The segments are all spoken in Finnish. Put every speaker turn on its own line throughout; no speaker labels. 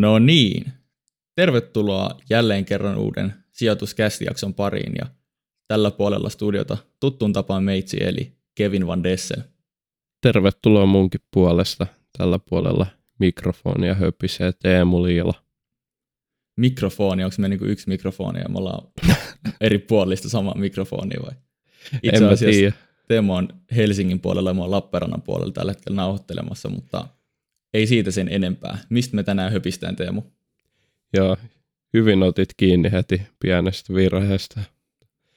No niin, tervetuloa jälleen kerran uuden sijoituskästijakson pariin ja tällä puolella studiota tuttuun tapaan meitsi eli Kevin Van Dessel.
Tervetuloa munkin puolesta tällä puolella mikrofonia höpisee Teemu Liila.
Mikrofoni, onko me niinku yksi mikrofoni ja me ollaan eri puolista sama mikrofoni vai?
Itse en asiassa tiedä.
Teemu on Helsingin puolella ja mä oon Lappeenrannan puolella tällä hetkellä nauhoittelemassa, mutta ei siitä sen enempää. Mistä me tänään höpistään, Teemu?
Joo, hyvin otit kiinni heti pienestä virheestä.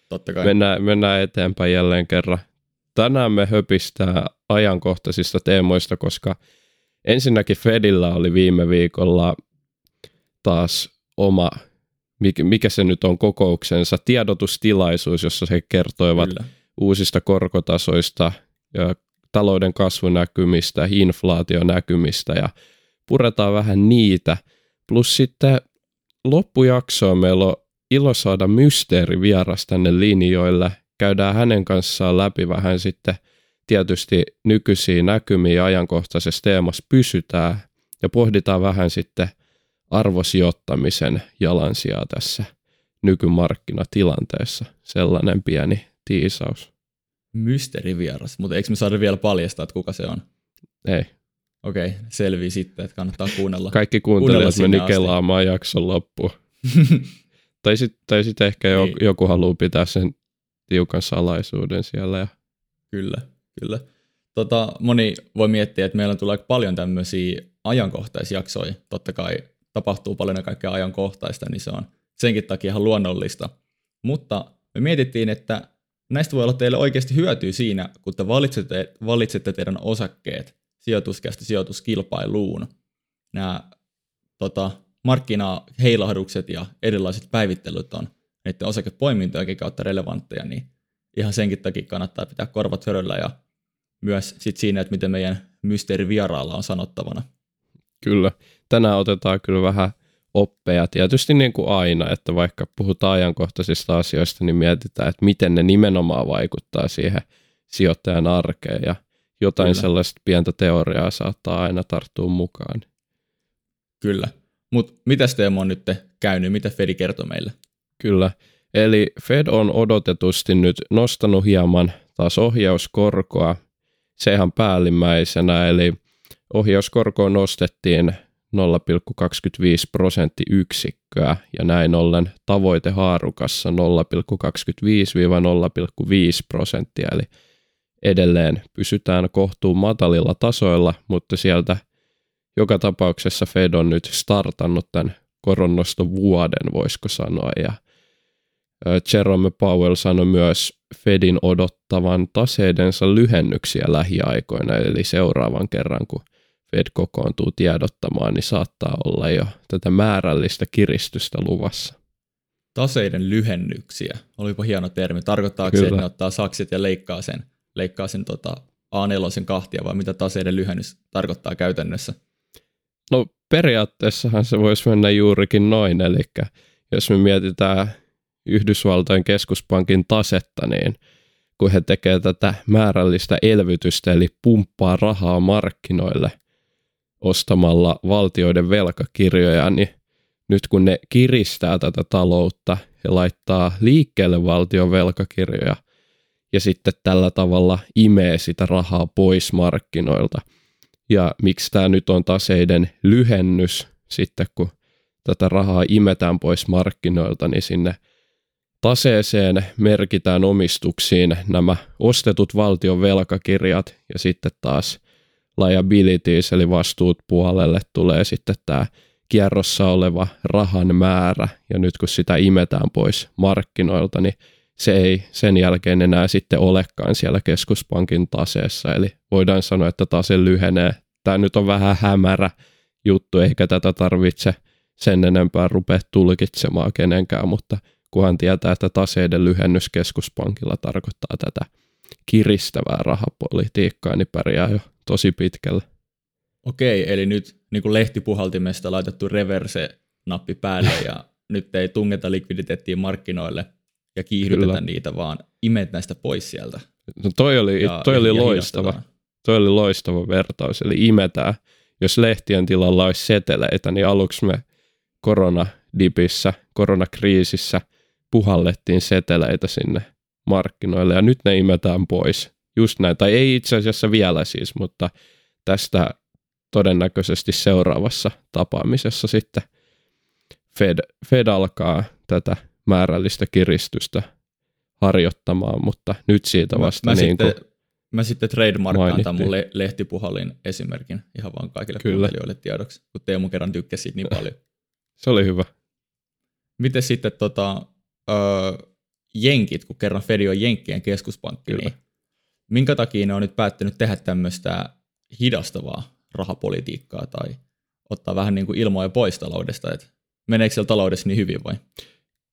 Totta kai.
Mennään, mennään eteenpäin jälleen kerran. Tänään me höpistää ajankohtaisista teemoista, koska ensinnäkin Fedillä oli viime viikolla taas oma, mikä se nyt on kokouksensa, tiedotustilaisuus, jossa he kertoivat Kyllä. uusista korkotasoista ja talouden kasvunäkymistä, inflaationäkymistä ja puretaan vähän niitä. Plus sitten loppujaksoa meillä on ilo saada mysteeri vieras tänne linjoille. Käydään hänen kanssaan läpi vähän sitten tietysti nykyisiä näkymiä ja ajankohtaisessa teemassa pysytään ja pohditaan vähän sitten arvosijoittamisen jalansijaa tässä nykymarkkinatilanteessa. Sellainen pieni tiisaus
mysteerivieras, mutta eikö me saada vielä paljastaa, että kuka se on?
Ei.
Okei, okay, selvii sitten, että kannattaa kuunnella.
Kaikki kuuntelijat meni kelaamaan jakson loppuun. tai sitten tai sit ehkä jo, niin. joku haluaa pitää sen tiukan salaisuuden siellä. Ja...
Kyllä, kyllä. Tota, moni voi miettiä, että meillä tulee paljon tämmöisiä ajankohtaisjaksoja. Totta kai tapahtuu paljon kaikkea ajankohtaista, niin se on senkin takia ihan luonnollista. Mutta me mietittiin, että näistä voi olla teille oikeasti hyötyä siinä, kun te valitsette, valitsette teidän osakkeet sijoituskästä sijoituskilpailuun. Nämä tota, markkinaheilahdukset ja erilaiset päivittelyt on niiden osakepoimintojenkin kautta relevantteja, niin ihan senkin takia kannattaa pitää korvat höröllä ja myös sit siinä, että miten meidän mysteerivieraalla on sanottavana.
Kyllä. Tänään otetaan kyllä vähän oppeja tietysti niin kuin aina, että vaikka puhutaan ajankohtaisista asioista, niin mietitään, että miten ne nimenomaan vaikuttaa siihen sijoittajan arkeen ja jotain Kyllä. sellaista pientä teoriaa saattaa aina tarttua mukaan.
Kyllä. Mutta mitä Teemu on nyt käynyt? Mitä Fedi kertoo meille?
Kyllä. Eli Fed on odotetusti nyt nostanut hieman taas ohjauskorkoa. Se ihan päällimmäisenä, eli ohjauskorkoa nostettiin 0,25 prosenttiyksikköä ja näin ollen tavoite haarukassa 0,25-0,5 prosenttia, eli edelleen pysytään kohtuun matalilla tasoilla, mutta sieltä joka tapauksessa Fed on nyt startannut tämän koronnoston vuoden, voisiko sanoa, ja Jerome Powell sanoi myös Fedin odottavan taseidensa lyhennyksiä lähiaikoina, eli seuraavan kerran, kun Fed kokoontuu tiedottamaan, niin saattaa olla jo tätä määrällistä kiristystä luvassa.
Taseiden lyhennyksiä, olipa hieno termi. Tarkoittaako se, että ne ottaa sakset ja leikkaa sen, leikkaa sen tota A4 kahtia, vai mitä taseiden lyhennys tarkoittaa käytännössä?
No periaatteessahan se voisi mennä juurikin noin, eli jos me mietitään Yhdysvaltojen keskuspankin tasetta, niin kun he tekevät tätä määrällistä elvytystä, eli pumppaa rahaa markkinoille, ostamalla valtioiden velkakirjoja, niin nyt kun ne kiristää tätä taloutta ja laittaa liikkeelle valtion velkakirjoja ja sitten tällä tavalla imee sitä rahaa pois markkinoilta. Ja miksi tämä nyt on taseiden lyhennys sitten, kun tätä rahaa imetään pois markkinoilta, niin sinne taseeseen merkitään omistuksiin nämä ostetut valtion velkakirjat ja sitten taas liabilities eli vastuut puolelle tulee sitten tämä kierrossa oleva rahan määrä ja nyt kun sitä imetään pois markkinoilta, niin se ei sen jälkeen enää sitten olekaan siellä keskuspankin taseessa. Eli voidaan sanoa, että tase lyhenee. Tämä nyt on vähän hämärä juttu, eikä tätä tarvitse sen enempää rupea tulkitsemaan kenenkään, mutta kunhan tietää, että taseiden lyhennys keskuspankilla tarkoittaa tätä kiristävää rahapolitiikkaa, niin pärjää jo tosi pitkälle.
Okei, eli nyt niin kuin lehtipuhaltimesta laitettu reverse-nappi päälle ja nyt ei tungeta likviditeettiä markkinoille ja kiihdytetä Kyllä. niitä, vaan imet näistä pois sieltä.
No toi oli, ja, toi oli ja loistava. Toi oli loistava vertaus, eli imetään. jos lehtien tilalla olisi seteleitä, niin aluksi me koronadipissä, koronakriisissä puhallettiin seteleitä sinne markkinoille ja nyt ne imetään pois. Just näin, tai ei itse asiassa vielä siis, mutta tästä todennäköisesti seuraavassa tapaamisessa sitten Fed, Fed alkaa tätä määrällistä kiristystä harjoittamaan, mutta nyt siitä vasta
mä,
mä niin
sitten, Mä sitten trademarkkaan tämän mun le- lehtipuhallin esimerkin ihan vaan kaikille Kyllä. kuuntelijoille tiedoksi, kun Teemu kerran tykkäsi niin paljon.
Se oli hyvä.
Miten sitten tota, öö, jenkit, kun kerran Fed on Jenkkien keskuspankki, Kyllä. niin minkä takia ne on nyt päättänyt tehdä tämmöistä hidastavaa rahapolitiikkaa tai ottaa vähän niin kuin ilmoja pois taloudesta, että meneekö siellä taloudessa niin hyvin vai?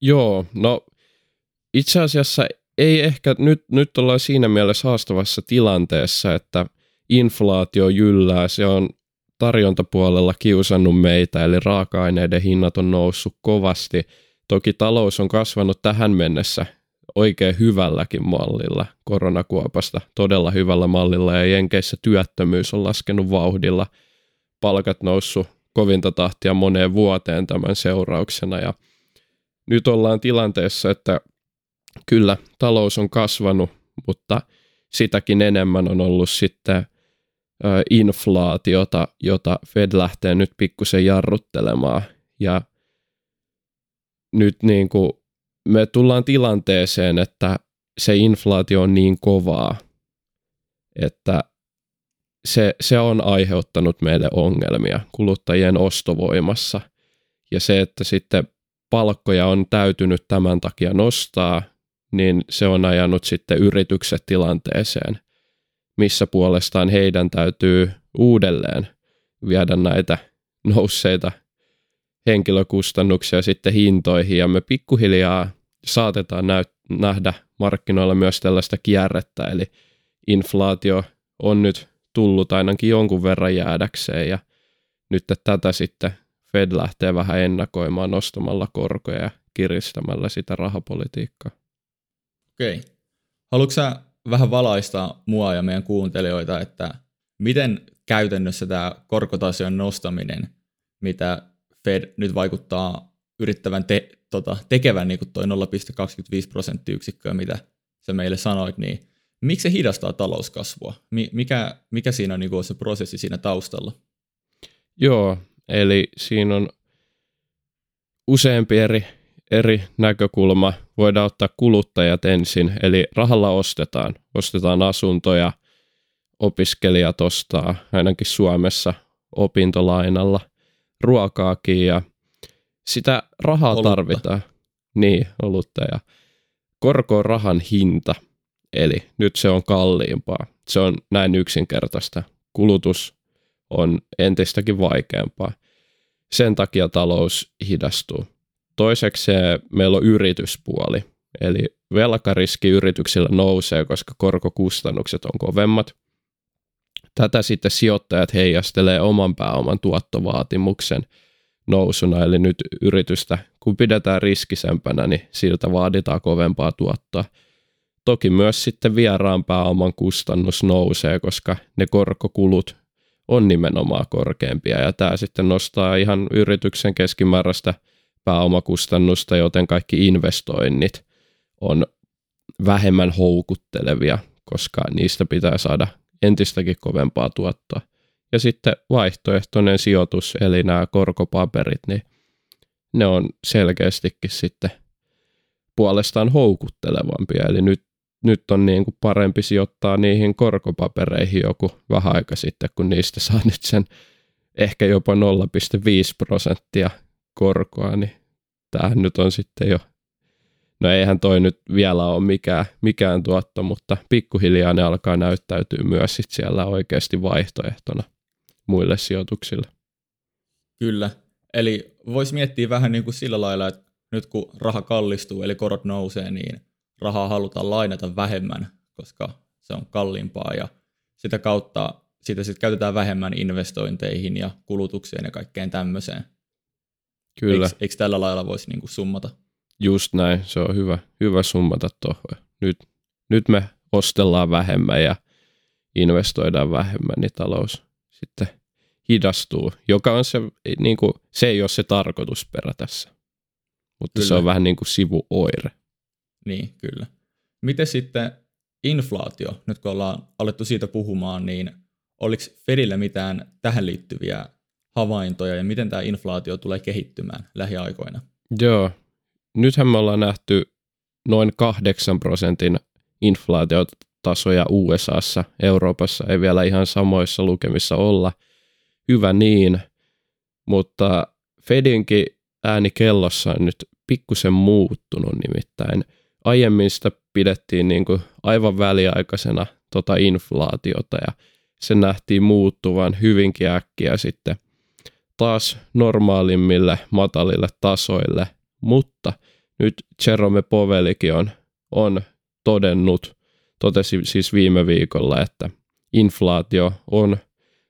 Joo, no itse asiassa ei ehkä, nyt, nyt ollaan siinä mielessä haastavassa tilanteessa, että inflaatio jyllää, se on tarjontapuolella kiusannut meitä, eli raaka-aineiden hinnat on noussut kovasti. Toki talous on kasvanut tähän mennessä oikein hyvälläkin mallilla koronakuopasta, todella hyvällä mallilla, ja Jenkeissä työttömyys on laskenut vauhdilla, palkat noussut kovinta tahtia moneen vuoteen tämän seurauksena, ja nyt ollaan tilanteessa, että kyllä talous on kasvanut, mutta sitäkin enemmän on ollut sitten inflaatiota, jota Fed lähtee nyt pikkusen jarruttelemaan. Ja nyt niin kuin me tullaan tilanteeseen, että se inflaatio on niin kovaa, että se, se on aiheuttanut meille ongelmia kuluttajien ostovoimassa. Ja se, että sitten palkkoja on täytynyt tämän takia nostaa, niin se on ajanut sitten yritykset tilanteeseen, missä puolestaan heidän täytyy uudelleen viedä näitä nousseita henkilökustannuksia sitten hintoihin ja me pikkuhiljaa saatetaan näyt- nähdä markkinoilla myös tällaista kierrettä, eli inflaatio on nyt tullut ainakin jonkun verran jäädäkseen ja nyt tätä sitten Fed lähtee vähän ennakoimaan nostamalla korkoja ja kiristämällä sitä rahapolitiikkaa.
Okei. Haluatko sä vähän valaista mua ja meidän kuuntelijoita, että miten käytännössä tämä korkotason nostaminen, mitä Fed nyt vaikuttaa yrittävän te, tota, tekevän niin kuin toi 0,25 prosenttiyksikköä, mitä sä meille sanoit, niin miksi se hidastaa talouskasvua? Mikä, mikä siinä on niin kuin se prosessi siinä taustalla?
Joo, eli siinä on useampi eri eri näkökulma. Voidaan ottaa kuluttajat ensin, eli rahalla ostetaan. Ostetaan asuntoja, opiskelijat ostaa, ainakin Suomessa opintolainalla, ruokaakin ja sitä rahaa olutta. tarvitaan. Niin, olutta ja korko on rahan hinta, eli nyt se on kalliimpaa. Se on näin yksinkertaista. Kulutus on entistäkin vaikeampaa. Sen takia talous hidastuu. Toiseksi meillä on yrityspuoli, eli velkariski yrityksillä nousee, koska korkokustannukset on kovemmat. Tätä sitten sijoittajat heijastelee oman pääoman tuottovaatimuksen nousuna, eli nyt yritystä, kun pidetään riskisempänä, niin siltä vaaditaan kovempaa tuottoa. Toki myös sitten vieraan pääoman kustannus nousee, koska ne korkokulut on nimenomaan korkeampia, ja tämä sitten nostaa ihan yrityksen keskimääräistä – pääomakustannusta, joten kaikki investoinnit on vähemmän houkuttelevia, koska niistä pitää saada entistäkin kovempaa tuottoa. Ja sitten vaihtoehtoinen sijoitus, eli nämä korkopaperit, niin ne on selkeästikin sitten puolestaan houkuttelevampia. Eli nyt, nyt on niin kuin parempi sijoittaa niihin korkopapereihin joku vähän aika sitten, kun niistä saa nyt sen ehkä jopa 0,5 prosenttia korkoa, niin tämähän nyt on sitten jo, no eihän toi nyt vielä ole mikään, mikään tuotto, mutta pikkuhiljaa ne alkaa näyttäytyä myös sit siellä oikeasti vaihtoehtona muille sijoituksille.
Kyllä, eli voisi miettiä vähän niin kuin sillä lailla, että nyt kun raha kallistuu, eli korot nousee, niin rahaa halutaan lainata vähemmän, koska se on kalliimpaa ja sitä kautta sitä sitten käytetään vähemmän investointeihin ja kulutukseen ja kaikkeen tämmöiseen.
Kyllä.
Eikö, eikö tällä lailla voisi niinku summata?
Just näin, se on hyvä, hyvä summata tuohon. Nyt, nyt me ostellaan vähemmän ja investoidaan vähemmän, niin talous sitten hidastuu, joka on se, niin kuin, se ei ole se tarkoitusperä tässä. Mutta kyllä. se on vähän niin kuin sivuoire.
Niin, kyllä. Miten sitten inflaatio, nyt kun ollaan alettu siitä puhumaan, niin oliko Fedillä mitään tähän liittyviä havaintoja ja miten tämä inflaatio tulee kehittymään lähiaikoina?
Joo, nythän me ollaan nähty noin 8 prosentin inflaatiotasoja USAssa, Euroopassa ei vielä ihan samoissa lukemissa olla. Hyvä niin, mutta Fedinkin ääni kellossa on nyt pikkusen muuttunut nimittäin. Aiemmin sitä pidettiin niin kuin aivan väliaikaisena tota inflaatiota ja se nähtiin muuttuvan hyvinkin äkkiä sitten taas normaalimmille matalille tasoille, mutta nyt Jerome Povelikin on, on todennut, totesi siis viime viikolla, että inflaatio on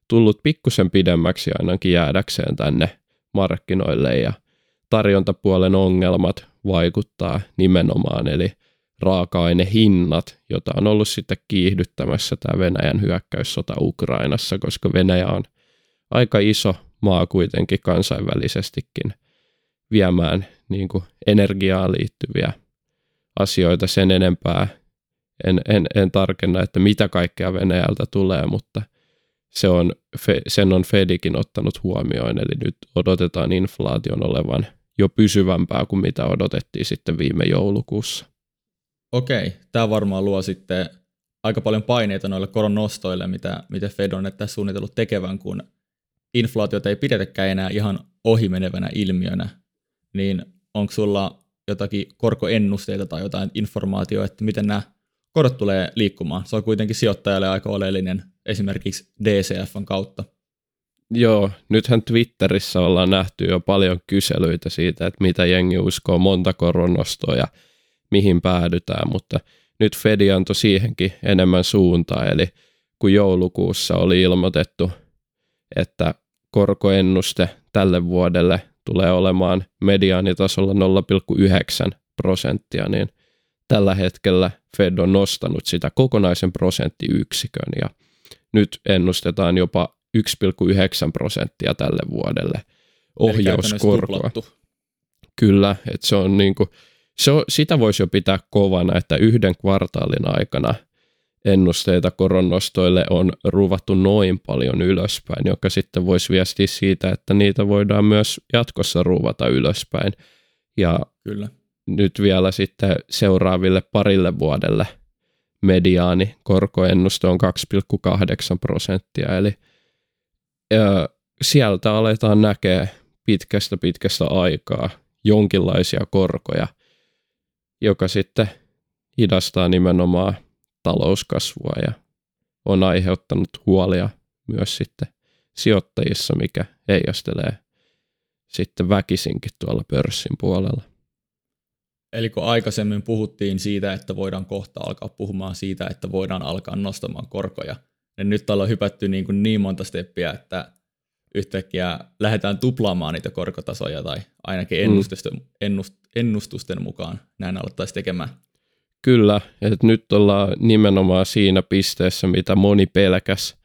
tullut pikkusen pidemmäksi ainakin jäädäkseen tänne markkinoille ja tarjontapuolen ongelmat vaikuttaa nimenomaan, eli raaka-ainehinnat, jota on ollut sitten kiihdyttämässä tämä Venäjän hyökkäyssota Ukrainassa, koska Venäjä on aika iso maa kuitenkin kansainvälisestikin viemään niin kuin energiaan liittyviä asioita sen enempää. En, en, en tarkenna, että mitä kaikkea Venäjältä tulee, mutta se on, sen on Fedikin ottanut huomioon, eli nyt odotetaan inflaation olevan jo pysyvämpää kuin mitä odotettiin sitten viime joulukuussa.
Okei, tämä varmaan luo sitten aika paljon paineita noille koronnostoille, mitä, mitä Fed on tässä suunnitellut tekevän, kun inflaatiota ei pidetäkään enää ihan ohimenevänä ilmiönä, niin onko sulla jotakin korkoennusteita tai jotain informaatiota, että miten nämä korot tulee liikkumaan? Se on kuitenkin sijoittajalle aika oleellinen esimerkiksi DCFn kautta.
Joo, nythän Twitterissä ollaan nähty jo paljon kyselyitä siitä, että mitä jengi uskoo, monta koronnostoa ja mihin päädytään, mutta nyt Fedi antoi siihenkin enemmän suuntaa, eli kun joulukuussa oli ilmoitettu, että korkoennuste tälle vuodelle tulee olemaan mediaanitasolla 0,9 prosenttia, niin tällä hetkellä Fed on nostanut sitä kokonaisen prosenttiyksikön ja nyt ennustetaan jopa 1,9 prosenttia tälle vuodelle ohjauskorkoa. Kyllä, että se on niin kuin, se on, sitä voisi jo pitää kovana, että yhden kvartaalin aikana ennusteita koronnostoille on ruvattu noin paljon ylöspäin, joka sitten voisi viestiä siitä, että niitä voidaan myös jatkossa ruvata ylöspäin. Ja Kyllä. nyt vielä sitten seuraaville parille vuodelle mediaani korkoennuste on 2,8 prosenttia, eli ö, sieltä aletaan näkeä pitkästä pitkästä aikaa jonkinlaisia korkoja – joka sitten hidastaa nimenomaan talouskasvua ja on aiheuttanut huolia myös sitten sijoittajissa, mikä heijastelee sitten väkisinkin tuolla pörssin puolella.
Eli kun aikaisemmin puhuttiin siitä, että voidaan kohta alkaa puhumaan siitä, että voidaan alkaa nostamaan korkoja, niin nyt ollaan hypätty niin, kuin niin monta steppiä, että yhtäkkiä lähdetään tuplaamaan niitä korkotasoja tai ainakin ennustusten, mm. ennust, ennustusten mukaan näin alettaisiin tekemään.
Kyllä, että nyt ollaan nimenomaan siinä pisteessä, mitä moni pelkäs.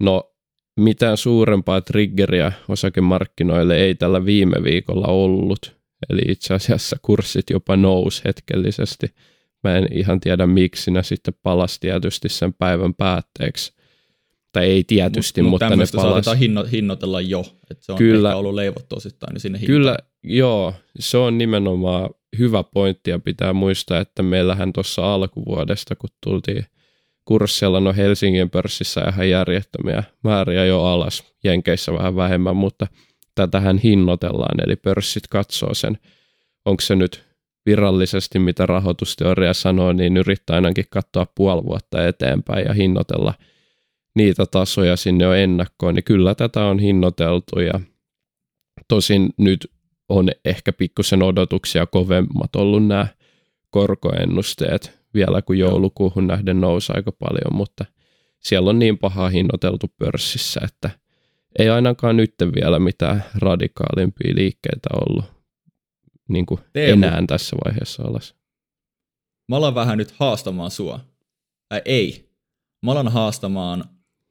No, mitään suurempaa triggeriä osakemarkkinoille ei tällä viime viikolla ollut. Eli itse asiassa kurssit jopa nousi hetkellisesti. Mä en ihan tiedä miksi ne sitten palasi tietysti sen päivän päätteeksi tai ei tietysti, mut, mutta
ne palasi. Hinno, hinnoitella jo, että se on Kyllä. ehkä ollut leivottu osittain niin sinne
hintaan. Kyllä, joo, se on nimenomaan hyvä pointti ja pitää muistaa, että meillähän tuossa alkuvuodesta, kun tultiin kurssilla, no Helsingin pörssissä ihan järjettömiä määriä jo alas, Jenkeissä vähän vähemmän, mutta tätähän hinnoitellaan, eli pörssit katsoo sen, onko se nyt virallisesti, mitä rahoitusteoria sanoo, niin yrittää ainakin katsoa puoli vuotta eteenpäin ja hinnoitella – niitä tasoja sinne jo ennakkoon, niin kyllä tätä on hinnoiteltu ja tosin nyt on ehkä pikkusen odotuksia kovemmat ollut nämä korkoennusteet vielä kuin joulukuuhun nähden nousi aika paljon, mutta siellä on niin paha hinnoiteltu pörssissä, että ei ainakaan nyt vielä mitään radikaalimpia liikkeitä ollut niin kuin enää tässä vaiheessa alas.
Mä alan vähän nyt haastamaan sua. Äh, ei. Mä alan haastamaan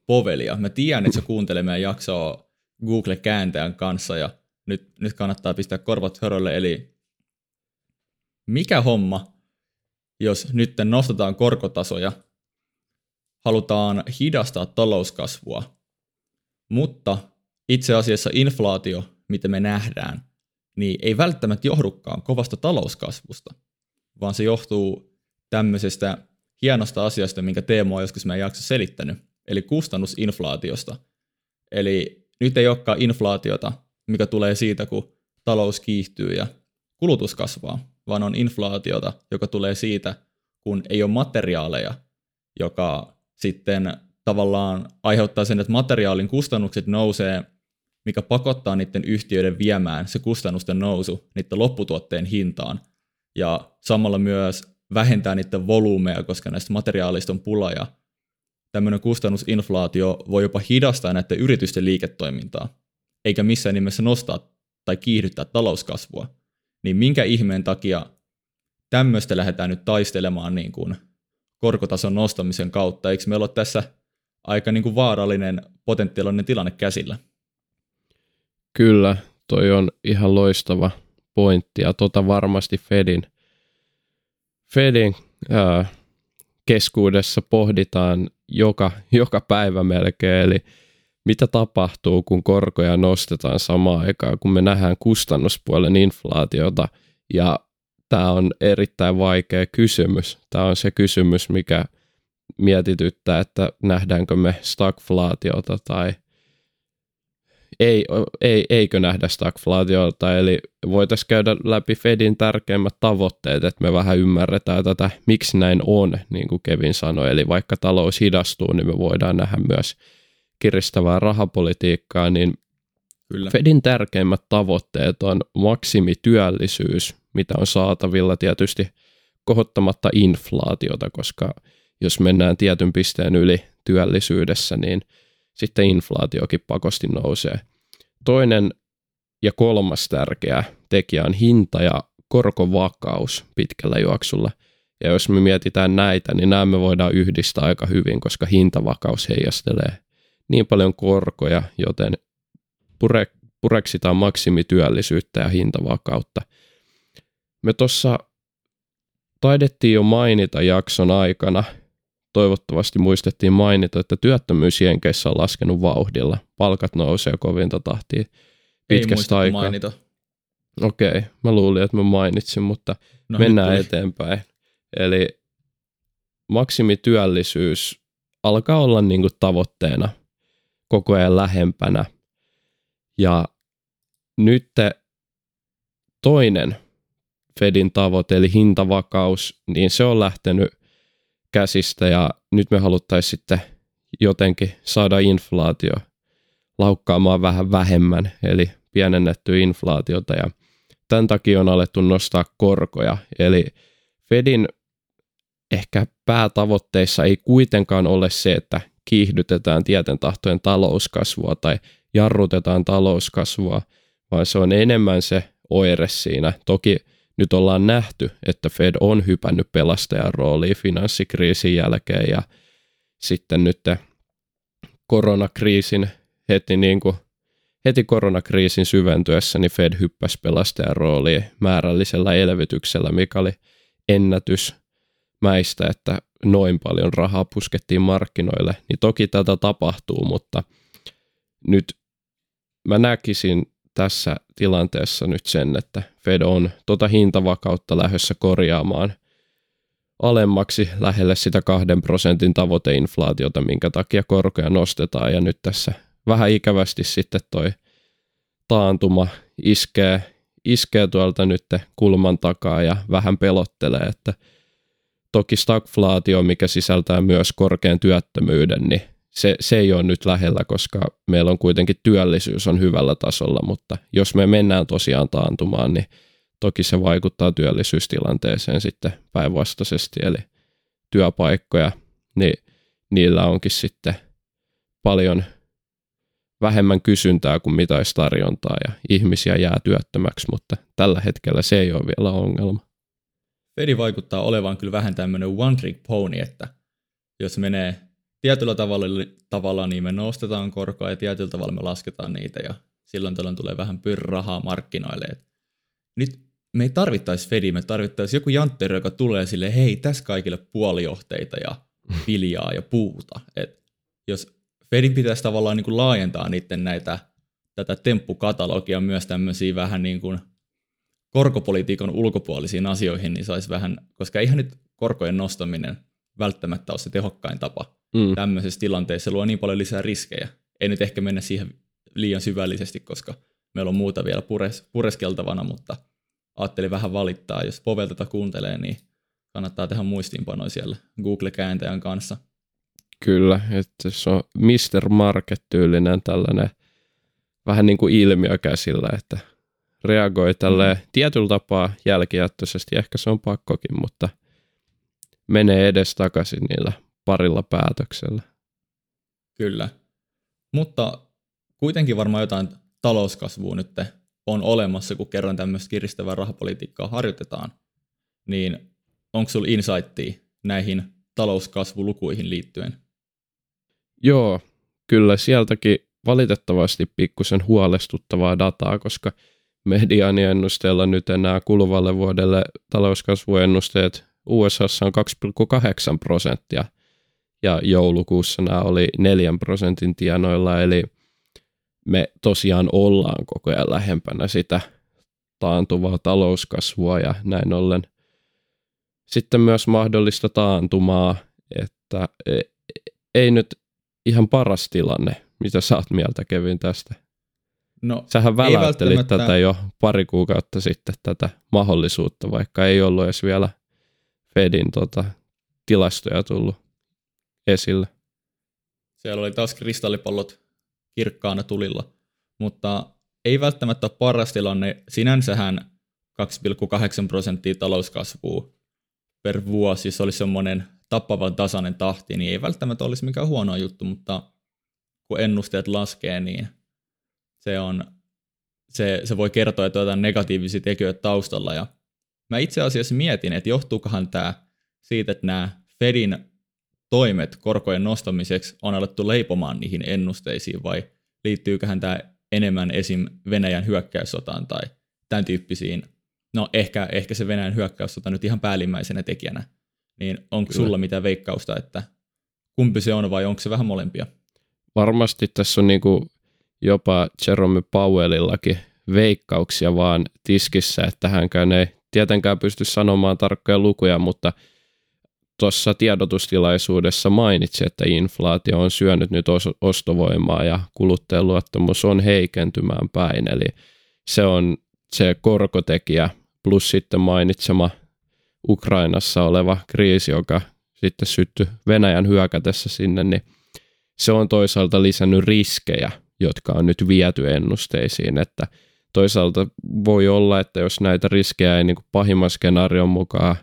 Povelia. Mä tiedän, että se kuuntelee meidän jaksoa Google-kääntäjän kanssa ja nyt, nyt kannattaa pistää korvat hörölle, eli mikä homma, jos nyt nostetaan korkotasoja, halutaan hidastaa talouskasvua, mutta itse asiassa inflaatio, mitä me nähdään, niin ei välttämättä johdukaan kovasta talouskasvusta, vaan se johtuu tämmöisestä hienosta asiasta, minkä Teemu on joskus meidän jaksossa selittänyt, eli kustannusinflaatiosta. Eli nyt ei olekaan inflaatiota, mikä tulee siitä, kun talous kiihtyy ja kulutus kasvaa, vaan on inflaatiota, joka tulee siitä, kun ei ole materiaaleja, joka sitten tavallaan aiheuttaa sen, että materiaalin kustannukset nousee, mikä pakottaa niiden yhtiöiden viemään se kustannusten nousu niiden lopputuotteen hintaan. Ja samalla myös vähentää niiden volyymeja, koska näistä materiaalista on pula ja tämmöinen kustannusinflaatio voi jopa hidastaa näiden yritysten liiketoimintaa, eikä missään nimessä nostaa tai kiihdyttää talouskasvua. Niin minkä ihmeen takia tämmöistä lähdetään nyt taistelemaan niin kuin korkotason nostamisen kautta? Eikö meillä ole tässä aika niin kuin vaarallinen potentiaalinen tilanne käsillä?
Kyllä, toi on ihan loistava pointti ja tota varmasti Fedin, Fedin ää, keskuudessa pohditaan joka, joka päivä melkein, eli mitä tapahtuu, kun korkoja nostetaan samaan aikaan, kun me nähdään kustannuspuolen inflaatiota? Ja tämä on erittäin vaikea kysymys. Tämä on se kysymys, mikä mietityttää, että nähdäänkö me stagflaatiota tai ei, ei, eikö nähdä stagflaatiota, eli voitaisiin käydä läpi Fedin tärkeimmät tavoitteet, että me vähän ymmärretään tätä, miksi näin on, niin kuin Kevin sanoi, eli vaikka talous hidastuu, niin me voidaan nähdä myös kiristävää rahapolitiikkaa, niin Kyllä. Fedin tärkeimmät tavoitteet on maksimityöllisyys, mitä on saatavilla tietysti kohottamatta inflaatiota, koska jos mennään tietyn pisteen yli työllisyydessä, niin sitten inflaatiokin pakosti nousee. Toinen ja kolmas tärkeä tekijä on hinta ja korkovakaus pitkällä juoksulla. Ja jos me mietitään näitä, niin nämä me voidaan yhdistää aika hyvin, koska hintavakaus heijastelee niin paljon korkoja, joten pure, pureksitaan maksimityöllisyyttä ja hintavakautta. Me tuossa taidettiin jo mainita jakson aikana, toivottavasti muistettiin mainita, että työttömyys Jenkeissä on laskenut vauhdilla. Palkat nousee kovinta tahtia pitkästä aikaa. mainita. Okei, okay, mä luulin, että mä mainitsin, mutta no, mennään eteenpäin. Eli maksimityöllisyys alkaa olla niin kuin tavoitteena koko ajan lähempänä. Ja nyt toinen Fedin tavoite, eli hintavakaus, niin se on lähtenyt käsistä ja nyt me haluttaisiin sitten jotenkin saada inflaatio laukkaamaan vähän vähemmän, eli pienennettyä inflaatiota ja tämän takia on alettu nostaa korkoja. Eli Fedin ehkä päätavoitteissa ei kuitenkaan ole se, että kiihdytetään tieten tahtojen talouskasvua tai jarrutetaan talouskasvua, vaan se on enemmän se oire siinä. Toki nyt ollaan nähty, että Fed on hypännyt pelastajan rooliin finanssikriisin jälkeen ja sitten nyt koronakriisin heti, niin kuin, heti koronakriisin syventyessä niin Fed hyppäsi pelastajan rooliin määrällisellä elvytyksellä, mikä oli ennätys mäistä, että noin paljon rahaa puskettiin markkinoille, niin toki tätä tapahtuu, mutta nyt mä näkisin tässä tilanteessa nyt sen, että Fed on tuota hintavakautta lähdössä korjaamaan alemmaksi lähelle sitä kahden prosentin tavoiteinflaatiota, minkä takia korkoja nostetaan. Ja nyt tässä vähän ikävästi sitten toi taantuma iskee, iskee tuolta nyt kulman takaa ja vähän pelottelee, että toki stagflaatio, mikä sisältää myös korkean työttömyyden, niin se, se ei ole nyt lähellä, koska meillä on kuitenkin työllisyys on hyvällä tasolla, mutta jos me mennään tosiaan taantumaan, niin toki se vaikuttaa työllisyystilanteeseen sitten päinvastaisesti, eli työpaikkoja, niin niillä onkin sitten paljon vähemmän kysyntää kuin mitä olisi tarjontaa ja ihmisiä jää työttömäksi, mutta tällä hetkellä se ei ole vielä ongelma.
Fedi vaikuttaa olevan kyllä vähän tämmöinen one trick pony, että jos menee tietyllä tavalla, tavalla niin me nostetaan korkoa ja tietyllä tavalla me lasketaan niitä ja silloin tällöin tulee vähän pyrrahaa markkinoille. Et nyt me ei tarvittaisi Fedi, me tarvittaisiin joku jantteri, joka tulee sille, hei, tässä kaikille puolijohteita ja viljaa ja puuta. Et jos Fedin pitäisi tavallaan niin kuin laajentaa niiden näitä, tätä temppukatalogia myös tämmöisiä vähän niin kuin korkopolitiikan ulkopuolisiin asioihin, niin saisi vähän, koska eihän nyt korkojen nostaminen välttämättä ole se tehokkain tapa mm. tämmöisessä tilanteessa. Se luo niin paljon lisää riskejä. Ei nyt ehkä mennä siihen liian syvällisesti, koska meillä on muuta vielä pures, pureskeltavana, mutta ajattelin vähän valittaa. Jos Povel tätä kuuntelee, niin kannattaa tehdä muistiinpanoja siellä Google-kääntäjän kanssa.
Kyllä, että se on Mr. Market-tyylinen tällainen vähän niin kuin ilmiö käsillä, että reagoi tälle mm. tietyllä tapaa jälkijättöisesti. Ehkä se on pakkokin, mutta menee edes takaisin niillä parilla päätöksellä.
Kyllä. Mutta kuitenkin varmaan jotain talouskasvua nyt on olemassa, kun kerran tämmöistä kiristävää rahapolitiikkaa harjoitetaan. Niin onko sinulla insightia näihin talouskasvulukuihin liittyen?
Joo, kyllä sieltäkin valitettavasti pikkusen huolestuttavaa dataa, koska mediaaniennusteella nyt enää kuluvalle vuodelle talouskasvuennusteet USA on 2,8 prosenttia ja joulukuussa nämä oli 4 prosentin tienoilla, eli me tosiaan ollaan koko ajan lähempänä sitä taantuvaa talouskasvua ja näin ollen sitten myös mahdollista taantumaa, että e, ei nyt ihan paras tilanne. Mitä sä oot mieltä Kevin tästä? No, Sähän väläyttelit välttämättä... tätä jo pari kuukautta sitten, tätä mahdollisuutta, vaikka ei ollut edes vielä Fedin tota, tilastoja tullut esille.
Siellä oli taas kristallipallot kirkkaana tulilla, mutta ei välttämättä ole paras tilanne. Sinänsähän 2,8 prosenttia talouskasvua per vuosi, jos olisi semmoinen tappavan tasainen tahti, niin ei välttämättä olisi mikään huono juttu, mutta kun ennusteet laskee, niin se, on, se, se voi kertoa, että on negatiivisia tekijöitä taustalla. Ja mä itse asiassa mietin, että johtuukohan tämä siitä, että nämä Fedin toimet korkojen nostamiseksi on alettu leipomaan niihin ennusteisiin, vai liittyyköhän tämä enemmän esim. Venäjän hyökkäyssotaan tai tämän tyyppisiin, no ehkä, ehkä se Venäjän hyökkäyssota nyt ihan päällimmäisenä tekijänä, niin onko Kyllä. sulla mitään veikkausta, että kumpi se on vai onko se vähän molempia?
Varmasti tässä on niinku jopa Jerome Powellillakin veikkauksia vaan tiskissä, että hänkään ei tietenkään pysty sanomaan tarkkoja lukuja, mutta tuossa tiedotustilaisuudessa mainitsi, että inflaatio on syönyt nyt ostovoimaa ja kuluttajan luottamus on heikentymään päin, eli se on se korkotekijä plus sitten mainitsema Ukrainassa oleva kriisi, joka sitten syttyi Venäjän hyökätessä sinne, niin se on toisaalta lisännyt riskejä, jotka on nyt viety ennusteisiin, että toisaalta voi olla, että jos näitä riskejä ei niin kuin pahimman skenaarion mukaan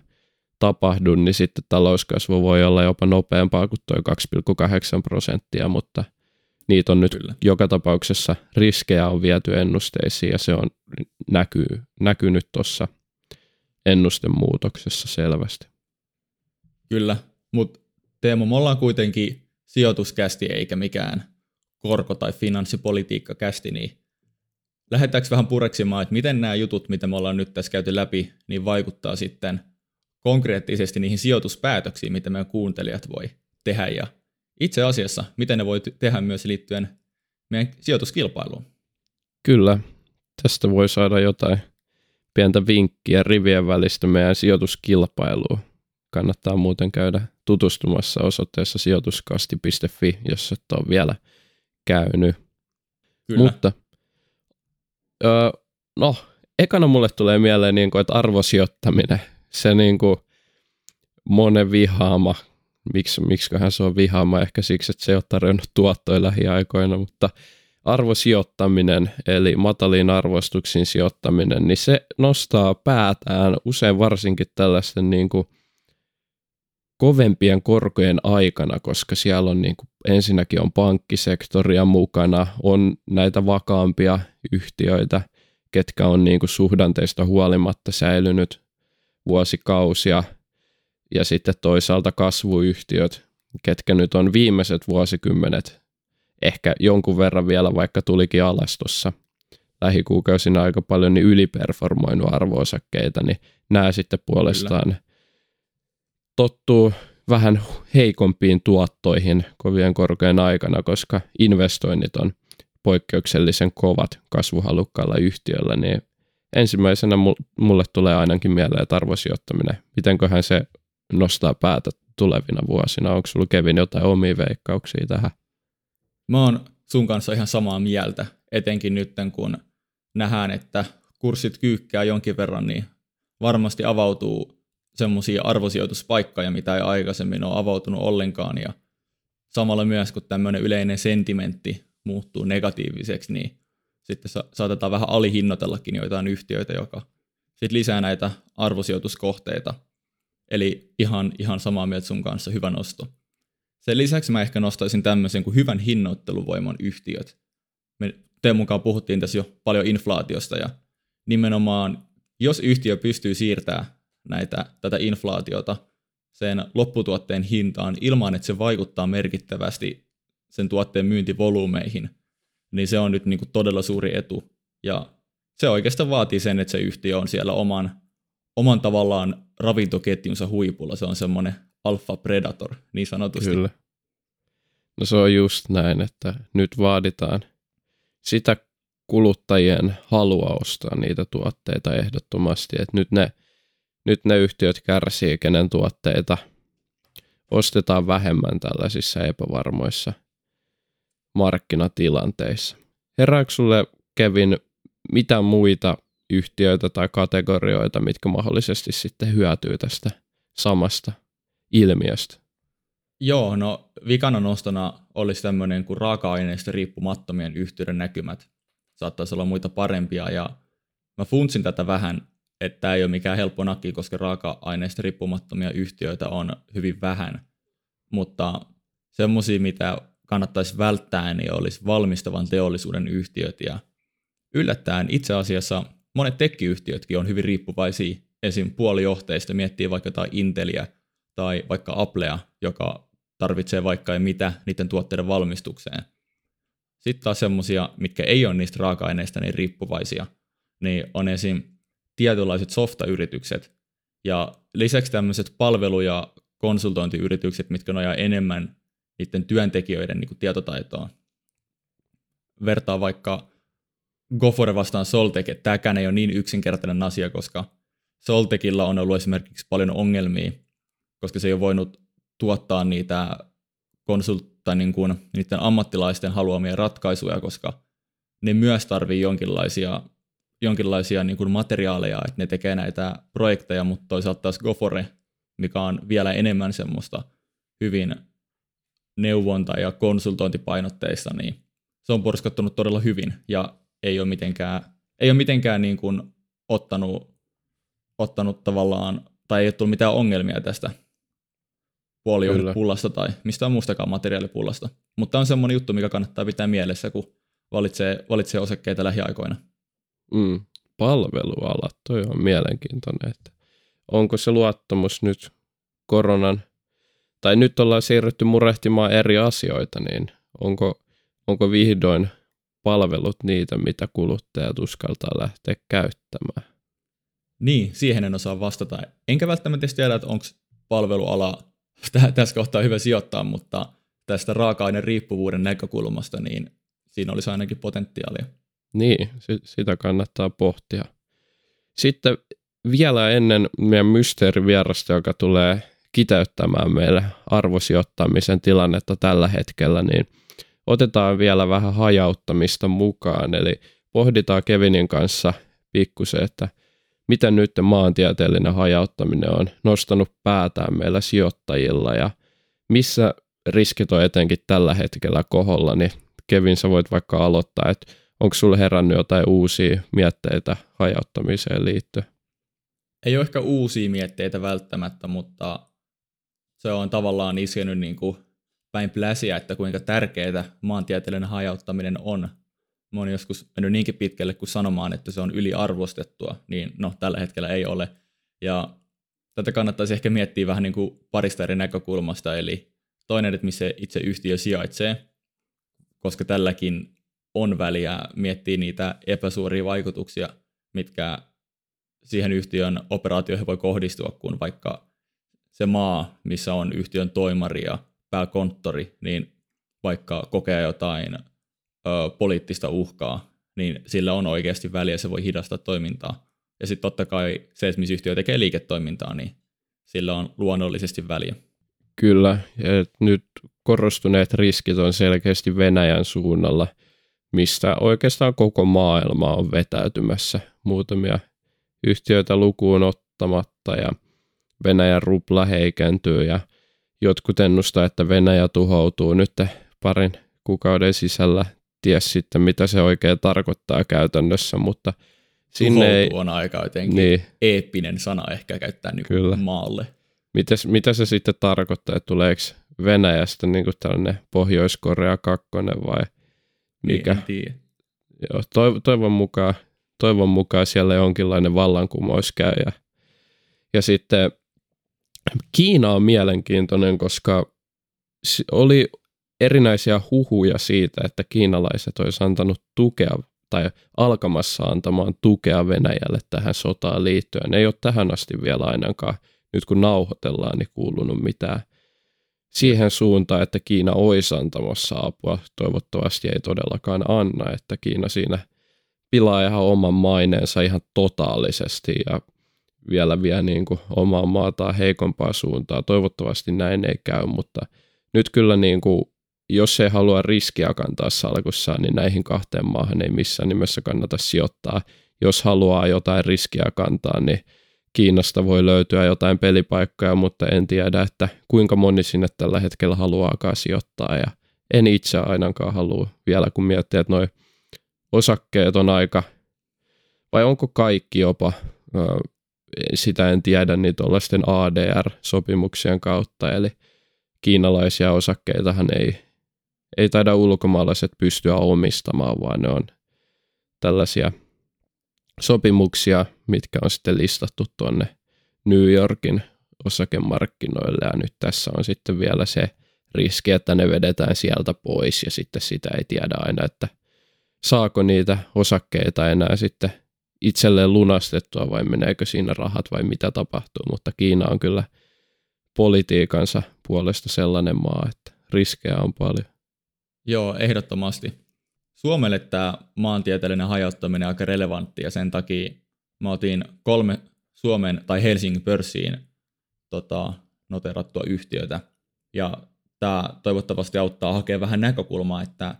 tapahdu, niin sitten talouskasvu voi olla jopa nopeampaa kuin tuo 2,8 prosenttia, mutta niitä on nyt Kyllä. joka tapauksessa riskejä on viety ennusteisiin ja se on näkyy, näkynyt tuossa ennusten muutoksessa selvästi.
Kyllä, mutta Teemu, me ollaan kuitenkin sijoituskästi eikä mikään korko- tai finanssipolitiikka kästi, niin lähdetäänkö vähän pureksimaan, että miten nämä jutut, mitä me ollaan nyt tässä käyty läpi, niin vaikuttaa sitten konkreettisesti niihin sijoituspäätöksiin, mitä meidän kuuntelijat voi tehdä ja itse asiassa, miten ne voi tehdä myös liittyen meidän sijoituskilpailuun.
Kyllä, tästä voi saada jotain pientä vinkkiä rivien välistä meidän sijoituskilpailuun. Kannattaa muuten käydä tutustumassa osoitteessa sijoituskasti.fi, jos et ole vielä käynyt. Kyllä. Mutta öö, no, ekana mulle tulee mieleen, niin kuin, että arvosijoittaminen, se niin kuin monen vihaama, miksi, miksiköhän se on vihaama, ehkä siksi, että se ei ole tarjonnut tuottoja lähiaikoina, mutta arvosijoittaminen, eli mataliin arvostuksiin sijoittaminen, niin se nostaa päätään usein varsinkin tällaisten niin kuin kovempien korkojen aikana, koska siellä on niin kuin, ensinnäkin on pankkisektoria mukana, on näitä vakaampia yhtiöitä, ketkä on niin kuin suhdanteista huolimatta säilynyt vuosikausia, ja sitten toisaalta kasvuyhtiöt, ketkä nyt on viimeiset vuosikymmenet ehkä jonkun verran vielä, vaikka tulikin alas tuossa lähikuukausina aika paljon niin yliperformoinut arvoosakkeita, niin nämä sitten puolestaan Kyllä. Tottuu vähän heikompiin tuottoihin kovien korkean aikana, koska investoinnit on poikkeuksellisen kovat kasvuhalukkailla yhtiöllä, niin ensimmäisenä mulle tulee ainakin mieleen arvosijoittaminen. Mitenköhän se nostaa päätä tulevina vuosina? Onko sulla Kevin jotain omia veikkauksia tähän?
Mä oon sun kanssa ihan samaa mieltä, etenkin nyt kun nähdään, että kurssit kyykkää jonkin verran, niin varmasti avautuu semmoisia arvosijoituspaikkoja, mitä ei aikaisemmin ole avautunut ollenkaan. Ja samalla myös, kun tämmöinen yleinen sentimentti muuttuu negatiiviseksi, niin sitten sa- saatetaan vähän alihinnoitellakin joitain yhtiöitä, joka sitten lisää näitä arvosijoituskohteita. Eli ihan, ihan samaa mieltä sun kanssa, hyvä nosto. Sen lisäksi mä ehkä nostaisin tämmöisen kuin hyvän hinnoitteluvoiman yhtiöt. Me Teemu mukaan puhuttiin tässä jo paljon inflaatiosta ja nimenomaan jos yhtiö pystyy siirtämään näitä, tätä inflaatiota sen lopputuotteen hintaan ilman, että se vaikuttaa merkittävästi sen tuotteen myyntivolyymeihin, niin se on nyt niin kuin todella suuri etu. Ja se oikeastaan vaatii sen, että se yhtiö on siellä oman, oman tavallaan ravintoketjunsa huipulla. Se on semmoinen alfa predator, niin sanotusti.
Kyllä. No se on just näin, että nyt vaaditaan sitä kuluttajien halua ostaa niitä tuotteita ehdottomasti. Että nyt ne, nyt ne yhtiöt kärsii, kenen tuotteita ostetaan vähemmän tällaisissa epävarmoissa markkinatilanteissa. Herääkö sulle, Kevin, mitä muita yhtiöitä tai kategorioita, mitkä mahdollisesti sitten hyötyy tästä samasta ilmiöstä?
Joo, no vikana nostona olisi tämmöinen kuin raaka-aineista riippumattomien yhtiöiden näkymät. Saattaisi olla muita parempia ja mä funtsin tätä vähän, että tämä ei ole mikään helppo nakki, koska raaka-aineista riippumattomia yhtiöitä on hyvin vähän. Mutta semmoisia, mitä kannattaisi välttää, niin olisi valmistavan teollisuuden yhtiöt ja yllättäen itse asiassa monet tekkiyhtiötkin on hyvin riippuvaisia esim. puolijohteista, miettii vaikka jotain Intelia tai vaikka Applea, joka tarvitsee vaikka ja mitä niiden tuotteiden valmistukseen. Sitten taas semmoisia, mitkä ei ole niistä raaka-aineista niin riippuvaisia, niin on esim. Tietynlaiset softayritykset ja lisäksi tämmöiset palvelu- ja konsultointiyritykset, mitkä nojaa enemmän niiden työntekijöiden niin kuin tietotaitoon. Vertaa vaikka Gofore vastaan Soltek, että tämäkään ei ole niin yksinkertainen asia, koska Soltekilla on ollut esimerkiksi paljon ongelmia, koska se ei ole voinut tuottaa niitä konsultta, niin kuin, niiden ammattilaisten haluamia ratkaisuja, koska ne myös tarvii jonkinlaisia, jonkinlaisia niin kuin materiaaleja, että ne tekee näitä projekteja, mutta toisaalta taas Gofore, mikä on vielä enemmän semmoista hyvin neuvonta- ja konsultointipainotteista, niin se on porskattunut todella hyvin ja ei ole mitenkään, ei ole mitenkään niin kuin ottanut, ottanut tavallaan, tai ei ole tullut mitään ongelmia tästä puolijohdepullasta tai mistään muustakaan materiaalipullasta. Mutta on semmoinen juttu, mikä kannattaa pitää mielessä, kun valitsee, valitsee osakkeita lähiaikoina.
Mm, palveluala, toi on mielenkiintoinen, että onko se luottamus nyt koronan, tai nyt ollaan siirrytty murehtimaan eri asioita, niin onko, onko vihdoin palvelut niitä, mitä kuluttajat uskaltaa lähteä käyttämään?
Niin, siihen en osaa vastata. Enkä välttämättä tiedä, että onko palveluala tässä kohtaa hyvä sijoittaa, mutta tästä raaka-aineen riippuvuuden näkökulmasta, niin siinä olisi ainakin potentiaalia.
Niin, sitä kannattaa pohtia. Sitten vielä ennen meidän mysteerivierasta, joka tulee kiteyttämään meille arvosijoittamisen tilannetta tällä hetkellä, niin otetaan vielä vähän hajauttamista mukaan. Eli pohditaan Kevinin kanssa pikkusen, että – miten nyt maantieteellinen hajauttaminen on nostanut päätään meillä sijoittajilla ja missä riskit on etenkin tällä hetkellä koholla, niin Kevin, sä voit vaikka aloittaa, että onko sulle herännyt jotain uusia mietteitä hajauttamiseen liittyen?
Ei ole ehkä uusia mietteitä välttämättä, mutta se on tavallaan iskenyt niin kuin päin pläsiä, että kuinka tärkeää maantieteellinen hajauttaminen on mä oon joskus mennyt niinkin pitkälle kuin sanomaan, että se on yliarvostettua, niin no tällä hetkellä ei ole. Ja tätä kannattaisi ehkä miettiä vähän niin kuin parista eri näkökulmasta, eli toinen, että missä itse yhtiö sijaitsee, koska tälläkin on väliä miettiä niitä epäsuoria vaikutuksia, mitkä siihen yhtiön operaatioihin voi kohdistua, kun vaikka se maa, missä on yhtiön toimari ja pääkonttori, niin vaikka kokee jotain ö, poliittista uhkaa, niin sillä on oikeasti väliä, se voi hidastaa toimintaa. Ja sitten totta kai se, että missä yhtiö tekee liiketoimintaa, niin sillä on luonnollisesti väliä.
Kyllä, ja nyt korostuneet riskit on selkeästi Venäjän suunnalla, mistä oikeastaan koko maailma on vetäytymässä muutamia yhtiöitä lukuun ottamatta ja Venäjän rupla heikentyy ja jotkut ennustaa, että Venäjä tuhoutuu nyt parin kuukauden sisällä. Ties sitten, mitä se oikein tarkoittaa käytännössä, mutta
sinne ei... on aika jotenkin niin. eeppinen sana ehkä käyttää niin Kyllä. maalle.
Mites, mitä se sitten tarkoittaa, että tuleeko Venäjästä niin kuin tällainen Pohjois-Korea kakkonen vai mikä?
Niin, en
Joo, toivon mukaan toivon mukaan siellä jonkinlainen vallankumous käy. Ja, ja sitten Kiina on mielenkiintoinen, koska oli erinäisiä huhuja siitä, että kiinalaiset olisi antanut tukea tai alkamassa antamaan tukea Venäjälle tähän sotaan liittyen. Ei ole tähän asti vielä ainakaan, nyt kun nauhoitellaan, niin kuulunut mitään siihen suuntaan, että Kiina olisi antamassa apua. Toivottavasti ei todellakaan anna, että Kiina siinä – pilaa ihan oman maineensa ihan totaalisesti ja vielä vie niin kuin omaa maataan heikompaa suuntaa. Toivottavasti näin ei käy, mutta nyt kyllä niin kuin, jos ei halua riskiä kantaa salkussa, niin näihin kahteen maahan ei missään nimessä kannata sijoittaa. Jos haluaa jotain riskiä kantaa, niin Kiinasta voi löytyä jotain pelipaikkoja, mutta en tiedä, että kuinka moni sinne tällä hetkellä haluaakaan sijoittaa. Ja en itse ainakaan halua vielä, kun miettii, että noin osakkeet on aika, vai onko kaikki jopa, sitä en tiedä, niin tuollaisten ADR-sopimuksien kautta, eli kiinalaisia osakkeitahan ei, ei taida ulkomaalaiset pystyä omistamaan, vaan ne on tällaisia sopimuksia, mitkä on sitten listattu tuonne New Yorkin osakemarkkinoille, ja nyt tässä on sitten vielä se riski, että ne vedetään sieltä pois, ja sitten sitä ei tiedä aina, että saako niitä osakkeita enää sitten itselleen lunastettua vai meneekö siinä rahat vai mitä tapahtuu, mutta Kiina on kyllä politiikansa puolesta sellainen maa, että riskejä on paljon.
Joo, ehdottomasti. Suomelle tämä maantieteellinen hajauttaminen on aika relevantti ja sen takia mä otin kolme Suomen tai Helsingin pörssiin tota, noterattua yhtiötä ja tämä toivottavasti auttaa hakemaan vähän näkökulmaa, että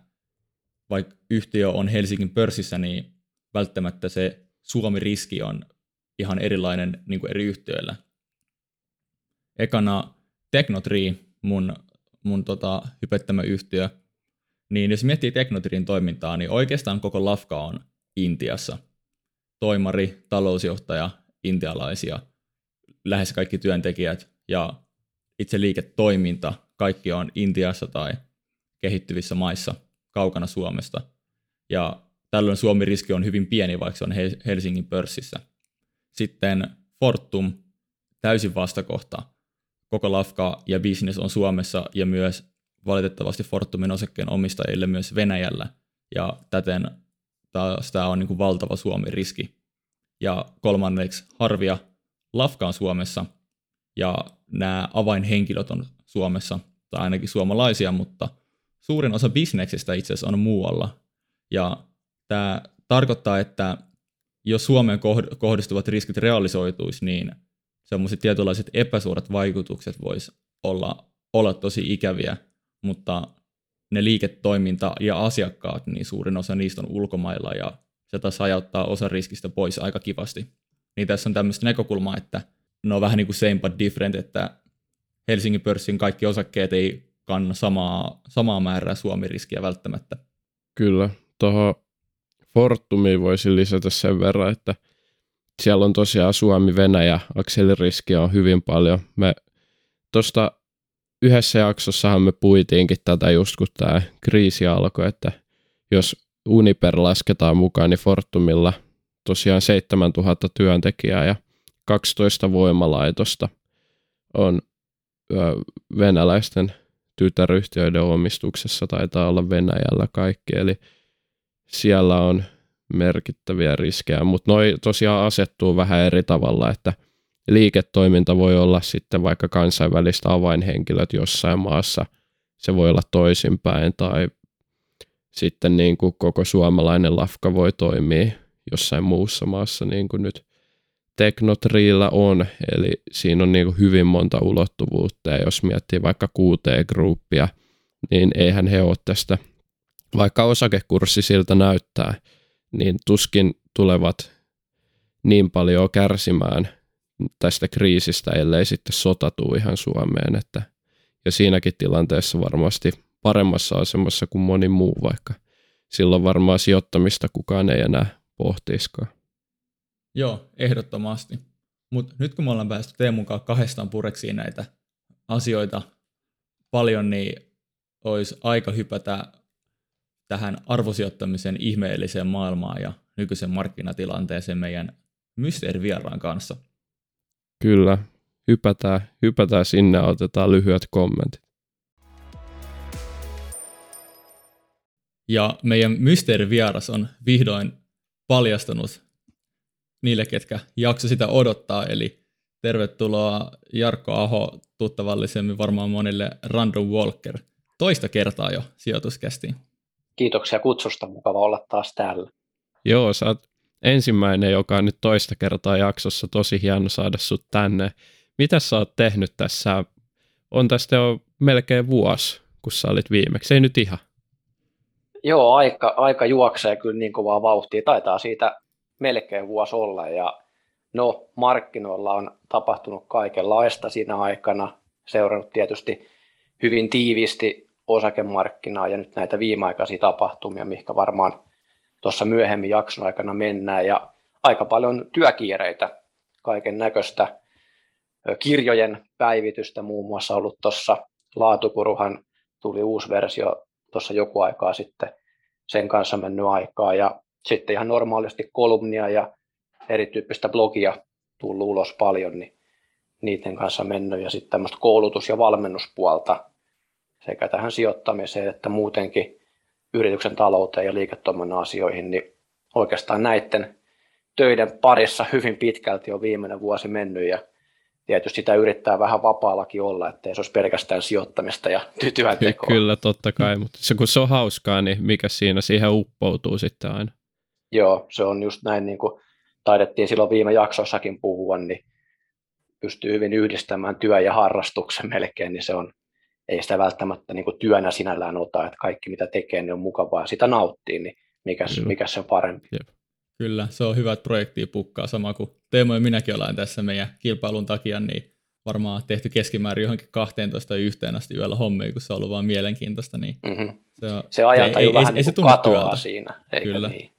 vaikka yhtiö on Helsingin pörssissä, niin välttämättä se Suomi-riski on ihan erilainen niin kuin eri yhtiöillä. Ekana Technotree, mun, mun tota, hypettämä yhtiö, niin jos miettii Technotreein toimintaa, niin oikeastaan koko Lafka on Intiassa. Toimari, talousjohtaja, intialaisia, lähes kaikki työntekijät ja itse liiketoiminta, kaikki on Intiassa tai kehittyvissä maissa – kaukana Suomesta. Ja tällöin Suomi-riski on hyvin pieni, vaikka se on Helsingin pörssissä. Sitten Fortum, täysin vastakohta. Koko lafka ja business on Suomessa ja myös valitettavasti Fortumin osakkeen omistajille myös Venäjällä. Ja täten taas tämä on niin kuin valtava Suomi-riski. Ja kolmanneksi Harvia, Lafka on Suomessa ja nämä avainhenkilöt on Suomessa, tai ainakin suomalaisia, mutta suurin osa bisneksestä itse asiassa on muualla. Ja tämä tarkoittaa, että jos Suomeen kohdistuvat riskit realisoituisi, niin semmoiset tietynlaiset epäsuorat vaikutukset vois olla, olla tosi ikäviä, mutta ne liiketoiminta ja asiakkaat, niin suurin osa niistä on ulkomailla ja se taas hajauttaa osa riskistä pois aika kivasti. Niin tässä on tämmöistä näkökulmaa, että ne on vähän niin kuin same but different, että Helsingin pörssin kaikki osakkeet ei kanna samaa, samaa määrää Suomi-riskiä välttämättä.
Kyllä, tuohon Fortumiin voisi lisätä sen verran, että siellä on tosiaan Suomi-Venäjä, akseliriskiä on hyvin paljon. Me tuosta yhdessä jaksossahan me puitiinkin tätä just kun tämä kriisi alkoi, että jos Uniper lasketaan mukaan, niin Fortumilla tosiaan 7000 työntekijää ja 12 voimalaitosta on venäläisten tytäryhtiöiden omistuksessa. Taitaa olla Venäjällä kaikki, eli siellä on merkittäviä riskejä, mutta noi tosiaan asettuu vähän eri tavalla, että liiketoiminta voi olla sitten vaikka kansainvälistä avainhenkilöt jossain maassa, se voi olla toisinpäin tai sitten niin kuin koko suomalainen lafka voi toimia jossain muussa maassa niin kuin nyt Teknotriillä on, eli siinä on niin kuin hyvin monta ulottuvuutta, ja jos miettii vaikka QT-gruppia, niin eihän he ole tästä, vaikka osakekurssi siltä näyttää, niin tuskin tulevat niin paljon kärsimään tästä kriisistä, ellei sitten sota tuu ihan Suomeen, että ja siinäkin tilanteessa varmasti paremmassa asemassa kuin moni muu, vaikka silloin varmaan sijoittamista kukaan ei enää pohtiskaan.
Joo, ehdottomasti. Mutta nyt kun me ollaan päästy Teemun kanssa kahdestaan pureksiin näitä asioita paljon, niin olisi aika hypätä tähän arvosijoittamisen ihmeelliseen maailmaan ja nykyisen markkinatilanteeseen meidän mysteerivieraan kanssa.
Kyllä, hypätään, hypätään sinne ja otetaan lyhyet kommentit.
Ja meidän mysteerivieras on vihdoin paljastunut niille, ketkä jakso sitä odottaa. Eli tervetuloa Jarkko Aho, tuttavallisemmin varmaan monille Random Walker. Toista kertaa jo sijoituskästiin.
Kiitoksia kutsusta, mukava olla taas täällä.
Joo, sä oot ensimmäinen, joka on nyt toista kertaa jaksossa. Tosi hieno saada sut tänne. Mitä sä oot tehnyt tässä? On tästä jo melkein vuosi, kun sä olit viimeksi. Ei nyt ihan.
Joo, aika, aika juoksee kyllä niin kovaa vauhtia. Taitaa siitä melkein vuosi olla ja no markkinoilla on tapahtunut kaikenlaista siinä aikana, seurannut tietysti hyvin tiiviisti osakemarkkinaa ja nyt näitä viimeaikaisia tapahtumia, mihinkä varmaan tuossa myöhemmin jakson aikana mennään. Ja aika paljon työkiireitä, kaiken näköistä. Kirjojen päivitystä muun muassa ollut tuossa Laatukuruhan tuli uusi versio tuossa joku aikaa sitten, sen kanssa mennyt aikaa. Ja sitten ihan normaalisti kolumnia ja erityyppistä blogia tullut ulos paljon, niin niiden kanssa mennyt. Ja sitten tämmöistä koulutus- ja valmennuspuolta sekä tähän sijoittamiseen että muutenkin yrityksen talouteen ja liiketoiminnan asioihin, niin oikeastaan näiden töiden parissa hyvin pitkälti on viimeinen vuosi mennyt ja tietysti sitä yrittää vähän vapaallakin olla, ettei se olisi pelkästään sijoittamista ja työntekoa.
Kyllä, totta kai, mutta se, kun se on hauskaa, niin mikä siinä siihen uppoutuu sitten aina?
Joo, se on just näin, niin kuin taidettiin silloin viime jaksossakin puhua, niin pystyy hyvin yhdistämään työ ja harrastuksen melkein, niin se on, ei sitä välttämättä niin työnä sinällään ota, että kaikki mitä tekee, niin on mukavaa sitä nauttii, niin mikä, mikä se on parempi. Jep.
Kyllä, se on hyvä, että projektia pukkaa, sama kuin Teemo ja minäkin ollaan tässä meidän kilpailun takia, niin varmaan tehty keskimäärin johonkin 12 yhteen asti yöllä hommia, kun se on ollut vaan mielenkiintoista. Niin
mm-hmm. Se, on, se ajantaju ei, vähän ei, niin ei, se katoaa siinä, eikö Kyllä. niin?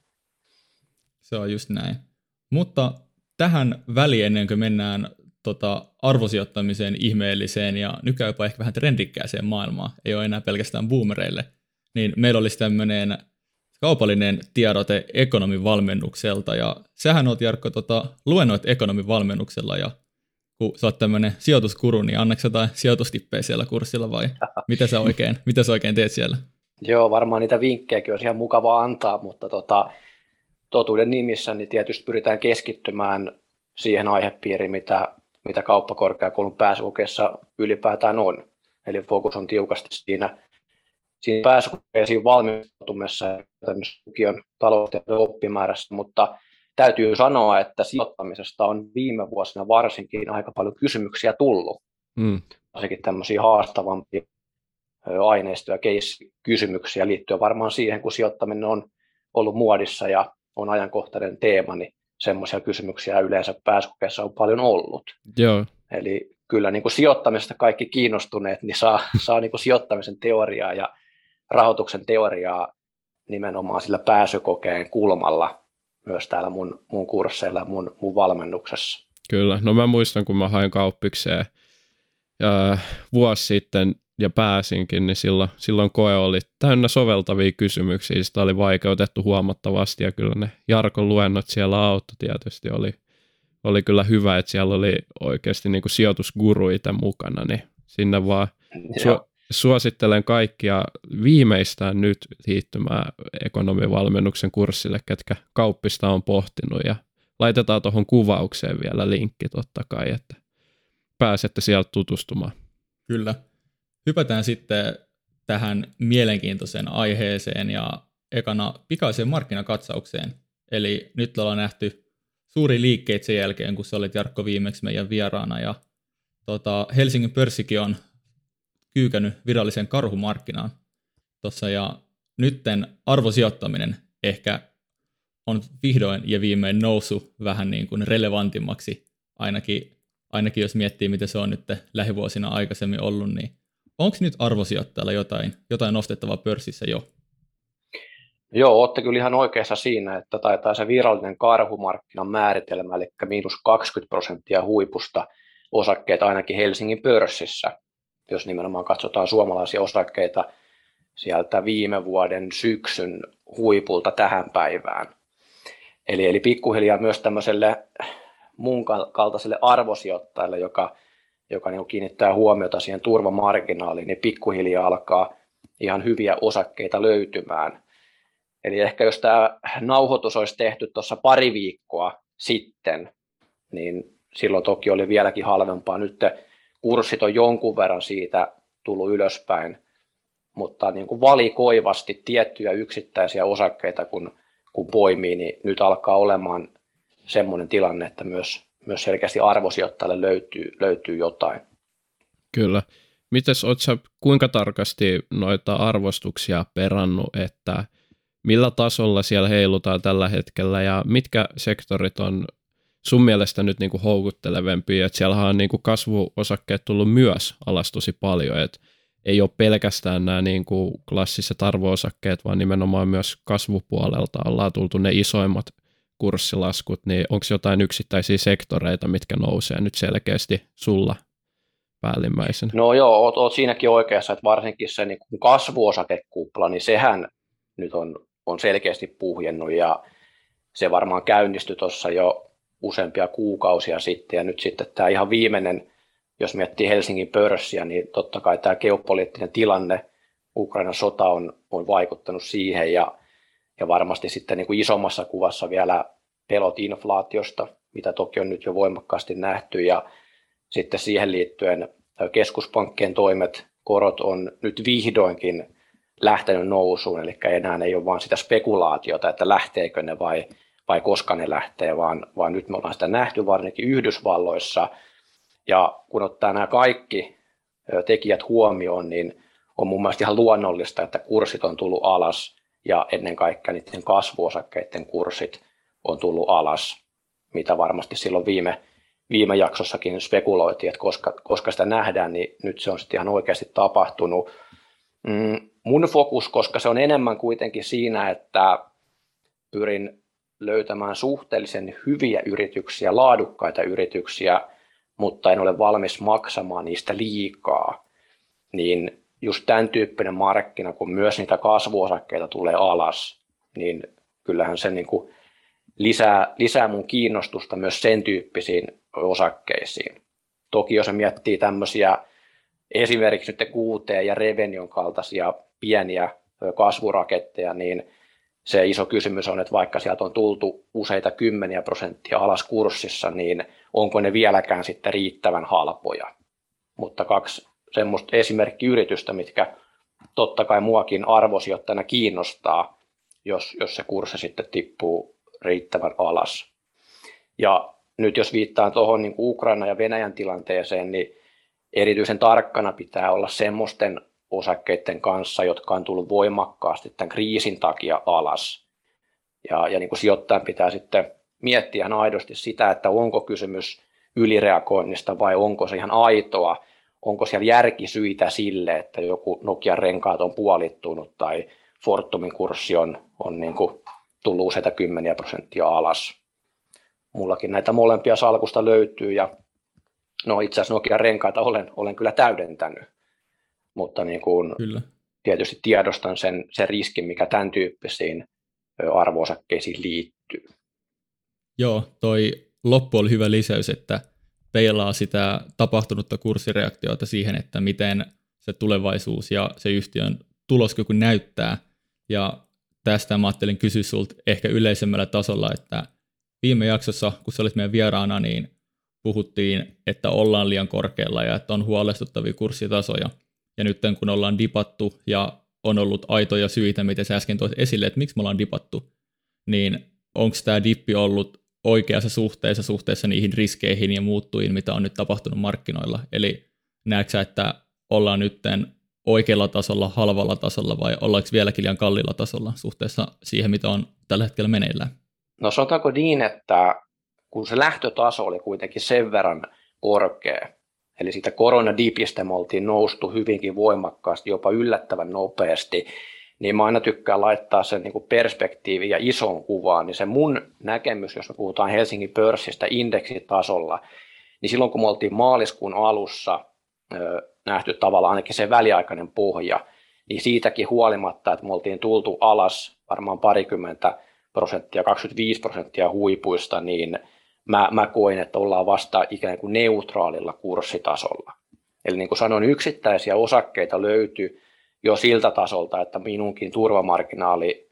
Se on just näin. Mutta tähän väliin ennen kuin mennään tota, arvosijoittamiseen ihmeelliseen ja nykyään jopa ehkä vähän trendikkääseen maailmaan, ei ole enää pelkästään boomereille, niin meillä olisi tämmöinen kaupallinen tiedote ekonomin valmennukselta, ja sähän oot Jarkko tota, luennoit ekonomin valmennuksella, ja kun sä oot tämmöinen sijoituskuru, niin annaks jotain sijoitustippejä siellä kurssilla vai mitä sä oikein, mitä sä oikein teet siellä?
Joo, varmaan niitä vinkkejäkin olisi ihan mukava antaa, mutta tota, totuuden nimissä niin tietysti pyritään keskittymään siihen aihepiiriin, mitä, mitä kauppakorkeakoulun pääsykokeessa ylipäätään on. Eli fokus on tiukasti siinä, siinä pääsykokeisiin valmistautumisessa ja lukion talouteen oppimäärässä, mutta täytyy sanoa, että sijoittamisesta on viime vuosina varsinkin aika paljon kysymyksiä tullut. Mm. Varsinkin tämmöisiä haastavampia aineistoja, case-kysymyksiä liittyen varmaan siihen, kun sijoittaminen on ollut muodissa ja on ajankohtainen teema, niin semmoisia kysymyksiä yleensä pääsykokeessa on paljon ollut.
Joo.
Eli kyllä niin kuin sijoittamisesta kaikki kiinnostuneet niin saa, saa niin kuin sijoittamisen teoriaa ja rahoituksen teoriaa nimenomaan sillä pääsykokeen kulmalla myös täällä mun, mun kursseilla mun, mun valmennuksessa.
Kyllä, no mä muistan, kun mä hain kauppikseen ja vuosi sitten ja pääsinkin, niin silloin, silloin koe oli täynnä soveltavia kysymyksiä, sitä oli vaikeutettu huomattavasti ja kyllä ne Jarkon luennot siellä auto tietysti oli, oli kyllä hyvä, että siellä oli oikeasti niin kuin sijoitusguruita mukana, niin sinne vaan su- suosittelen kaikkia viimeistään nyt liittymään ekonomivalmennuksen kurssille, ketkä kauppista on pohtinut ja laitetaan tuohon kuvaukseen vielä linkki totta kai, että pääsette sieltä tutustumaan.
Kyllä. Hypätään sitten tähän mielenkiintoiseen aiheeseen ja ekana pikaiseen markkinakatsaukseen. Eli nyt ollaan nähty suuri liikkeet sen jälkeen, kun sä olit Jarkko viimeksi meidän vieraana. Ja tota, Helsingin pörssikin on kyykännyt virallisen karhumarkkinaan tuossa. Ja nytten arvosijoittaminen ehkä on vihdoin ja viimein noussut vähän niin kuin relevantimmaksi, ainakin, ainakin jos miettii, mitä se on nyt lähivuosina aikaisemmin ollut, niin onko nyt arvosijoittajalla jotain, jotain nostettavaa pörssissä jo?
Joo, olette kyllä ihan oikeassa siinä, että taitaa se virallinen karhumarkkinan määritelmä, eli miinus 20 prosenttia huipusta osakkeita ainakin Helsingin pörssissä, jos nimenomaan katsotaan suomalaisia osakkeita sieltä viime vuoden syksyn huipulta tähän päivään. Eli, eli pikkuhiljaa myös tämmöiselle mun kaltaiselle arvosijoittajalle, joka, joka niin kiinnittää huomiota siihen turvamarginaaliin, niin pikkuhiljaa alkaa ihan hyviä osakkeita löytymään. Eli ehkä jos tämä nauhoitus olisi tehty tuossa pari viikkoa sitten, niin silloin toki oli vieläkin halvempaa. Nyt kurssit on jonkun verran siitä tullut ylöspäin, mutta niin kuin valikoivasti tiettyjä yksittäisiä osakkeita, kun, kun poimii, niin nyt alkaa olemaan semmoinen tilanne, että myös, myös selkeästi arvosijoittajalle löytyy, löytyy jotain.
Kyllä. Mites oot sä kuinka tarkasti noita arvostuksia perannut, että millä tasolla siellä heilutaan tällä hetkellä ja mitkä sektorit on sun mielestä nyt niin kuin houkuttelevempia, että siellä on niin kasvuosakkeet tullut myös alas tosi paljon, että ei ole pelkästään nämä niin kuin klassiset arvoosakkeet, vaan nimenomaan myös kasvupuolelta ollaan tultu ne isoimmat kurssilaskut, niin onko jotain yksittäisiä sektoreita, mitkä nousee nyt selkeästi sulla päällimmäisenä?
No joo, oot, oot siinäkin oikeassa, että varsinkin se niin kuin kasvuosakekupla, niin sehän nyt on, on selkeästi puhjennut ja se varmaan käynnistyi tuossa jo useampia kuukausia sitten ja nyt sitten tämä ihan viimeinen, jos miettii Helsingin pörssiä, niin totta kai tämä geopoliittinen tilanne, Ukrainan sota on, on vaikuttanut siihen ja, ja varmasti sitten niin kuin isommassa kuvassa vielä pelot inflaatiosta, mitä toki on nyt jo voimakkaasti nähty. Ja sitten siihen liittyen keskuspankkien toimet, korot on nyt vihdoinkin lähtenyt nousuun, eli enää ei ole vain sitä spekulaatiota, että lähteekö ne vai vai koska ne lähtee, vaan, vaan nyt me ollaan sitä nähty varsinkin Yhdysvalloissa. Ja kun ottaa nämä kaikki tekijät huomioon, niin on mun mielestä ihan luonnollista, että kurssit on tullut alas ja ennen kaikkea niiden kasvuosakkeiden kurssit on tullut alas, mitä varmasti silloin viime, viime jaksossakin spekuloitiin, että koska, koska sitä nähdään, niin nyt se on sitten ihan oikeasti tapahtunut. Mm, mun fokus, koska se on enemmän kuitenkin siinä, että pyrin löytämään suhteellisen hyviä yrityksiä, laadukkaita yrityksiä, mutta en ole valmis maksamaan niistä liikaa, niin just tämän tyyppinen markkina, kun myös niitä kasvuosakkeita tulee alas, niin kyllähän se niin kuin lisää, lisää mun kiinnostusta myös sen tyyppisiin osakkeisiin. Toki jos miettii tämmöisiä esimerkiksi nyt QT ja Revenion kaltaisia pieniä kasvuraketteja, niin se iso kysymys on, että vaikka sieltä on tultu useita kymmeniä prosenttia alas kurssissa, niin onko ne vieläkään sitten riittävän halpoja. Mutta kaksi semmoista esimerkkiyritystä, mitkä totta kai muakin arvosijoittajana kiinnostaa, jos, jos se kurssi sitten tippuu riittävän alas. Ja nyt jos viittaan tuohon niin Ukraina ja Venäjän tilanteeseen, niin erityisen tarkkana pitää olla semmoisten osakkeiden kanssa, jotka on tullut voimakkaasti tämän kriisin takia alas. Ja, ja niin kuin sijoittajan pitää sitten miettiä ihan aidosti sitä, että onko kysymys ylireagoinnista vai onko se ihan aitoa, onko siellä järkisyitä sille, että joku Nokian renkaat on puolittunut tai Fortumin kurssi on, on niin kuin tullut useita kymmeniä prosenttia alas. Mullakin näitä molempia salkusta löytyy ja no itse asiassa Nokian renkaita olen, olen kyllä täydentänyt mutta niin kuin Kyllä. tietysti tiedostan sen, sen riskin, mikä tämän tyyppisiin arvoosakkeisiin liittyy.
Joo, toi loppu oli hyvä lisäys, että peilaa sitä tapahtunutta kurssireaktiota siihen, että miten se tulevaisuus ja se yhtiön tuloskyky näyttää. Ja tästä mä ajattelin kysyä sulta ehkä yleisemmällä tasolla, että viime jaksossa, kun sä olit meidän vieraana, niin puhuttiin, että ollaan liian korkealla ja että on huolestuttavia kurssitasoja. Ja nyt kun ollaan dipattu ja on ollut aitoja syitä, mitä sä äsken toit esille, että miksi me ollaan dipattu, niin onko tämä dippi ollut oikeassa suhteessa suhteessa niihin riskeihin ja muuttuihin, mitä on nyt tapahtunut markkinoilla. Eli näetkö että ollaan nyt oikealla tasolla, halvalla tasolla vai ollaanko vieläkin liian kallilla tasolla suhteessa siihen, mitä on tällä hetkellä meneillään?
No sanotaanko niin, että kun se lähtötaso oli kuitenkin sen verran korkea, eli siitä koronadipistä me oltiin noustu hyvinkin voimakkaasti, jopa yllättävän nopeasti, niin mä aina tykkään laittaa sen niin perspektiivi ja ison kuvaan, niin se mun näkemys, jos me puhutaan Helsingin pörssistä indeksitasolla, niin silloin kun me oltiin maaliskuun alussa nähty tavallaan ainakin se väliaikainen pohja, niin siitäkin huolimatta, että me oltiin tultu alas varmaan parikymmentä prosenttia, 25 prosenttia huipuista, niin mä, mä koin, että ollaan vasta ikään kuin neutraalilla kurssitasolla. Eli niin kuin sanoin, yksittäisiä osakkeita löytyy jo siltä tasolta, että minunkin turvamarginaali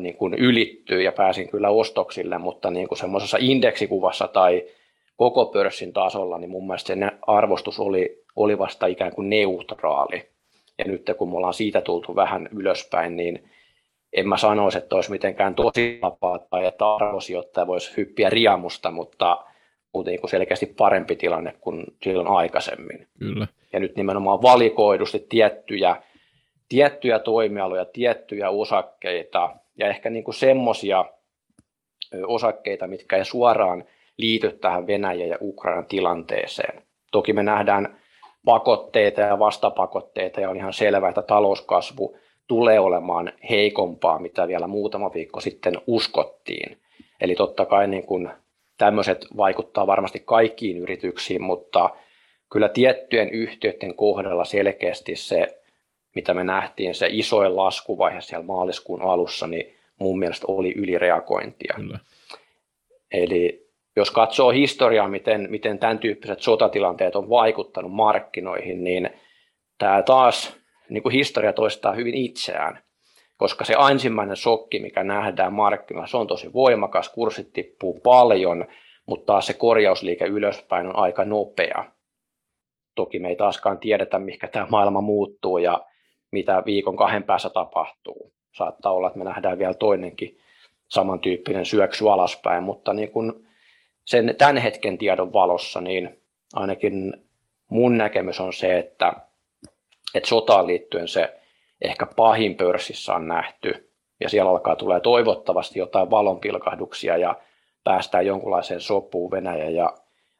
niin kuin ylittyy ja pääsin kyllä ostoksille, mutta niin kuin semmoisessa indeksikuvassa tai koko pörssin tasolla, niin mun mielestä se arvostus oli, oli vasta ikään kuin neutraali. Ja nyt kun me ollaan siitä tultu vähän ylöspäin, niin en mä sanoisi, että olisi mitenkään tosi vapaa tai että arvosijoittaja voisi hyppiä riamusta, mutta niin kuin selkeästi parempi tilanne kuin silloin aikaisemmin.
Kyllä.
Ja nyt nimenomaan valikoidusti tiettyjä tiettyjä toimialoja, tiettyjä osakkeita ja ehkä niin kuin semmoisia osakkeita, mitkä ei suoraan liity tähän Venäjän ja Ukrainan tilanteeseen. Toki me nähdään pakotteita ja vastapakotteita ja on ihan selvää, että talouskasvu tulee olemaan heikompaa, mitä vielä muutama viikko sitten uskottiin. Eli totta kai niin kuin tämmöiset vaikuttaa varmasti kaikkiin yrityksiin, mutta kyllä tiettyjen yhtiöiden kohdalla selkeästi se mitä me nähtiin, se isoin laskuvaihe siellä maaliskuun alussa, niin mun mielestä oli ylireagointia. Kyllä. Eli jos katsoo historiaa, miten, miten tämän tyyppiset sotatilanteet on vaikuttanut markkinoihin, niin tämä taas niin kuin historia toistaa hyvin itseään, koska se ensimmäinen shokki, mikä nähdään markkinoilla, se on tosi voimakas, kurssit tippuu paljon, mutta taas se korjausliike ylöspäin on aika nopea. Toki me ei taaskaan tiedetä, mikä tämä maailma muuttuu ja mitä viikon kahden päässä tapahtuu. Saattaa olla, että me nähdään vielä toinenkin samantyyppinen syöksy alaspäin, mutta niin kun sen tämän hetken tiedon valossa, niin ainakin mun näkemys on se, että, että sotaan liittyen se ehkä pahin pörssissä on nähty, ja siellä alkaa tulee toivottavasti jotain valonpilkahduksia ja päästään jonkunlaiseen sopuun Venäjän ja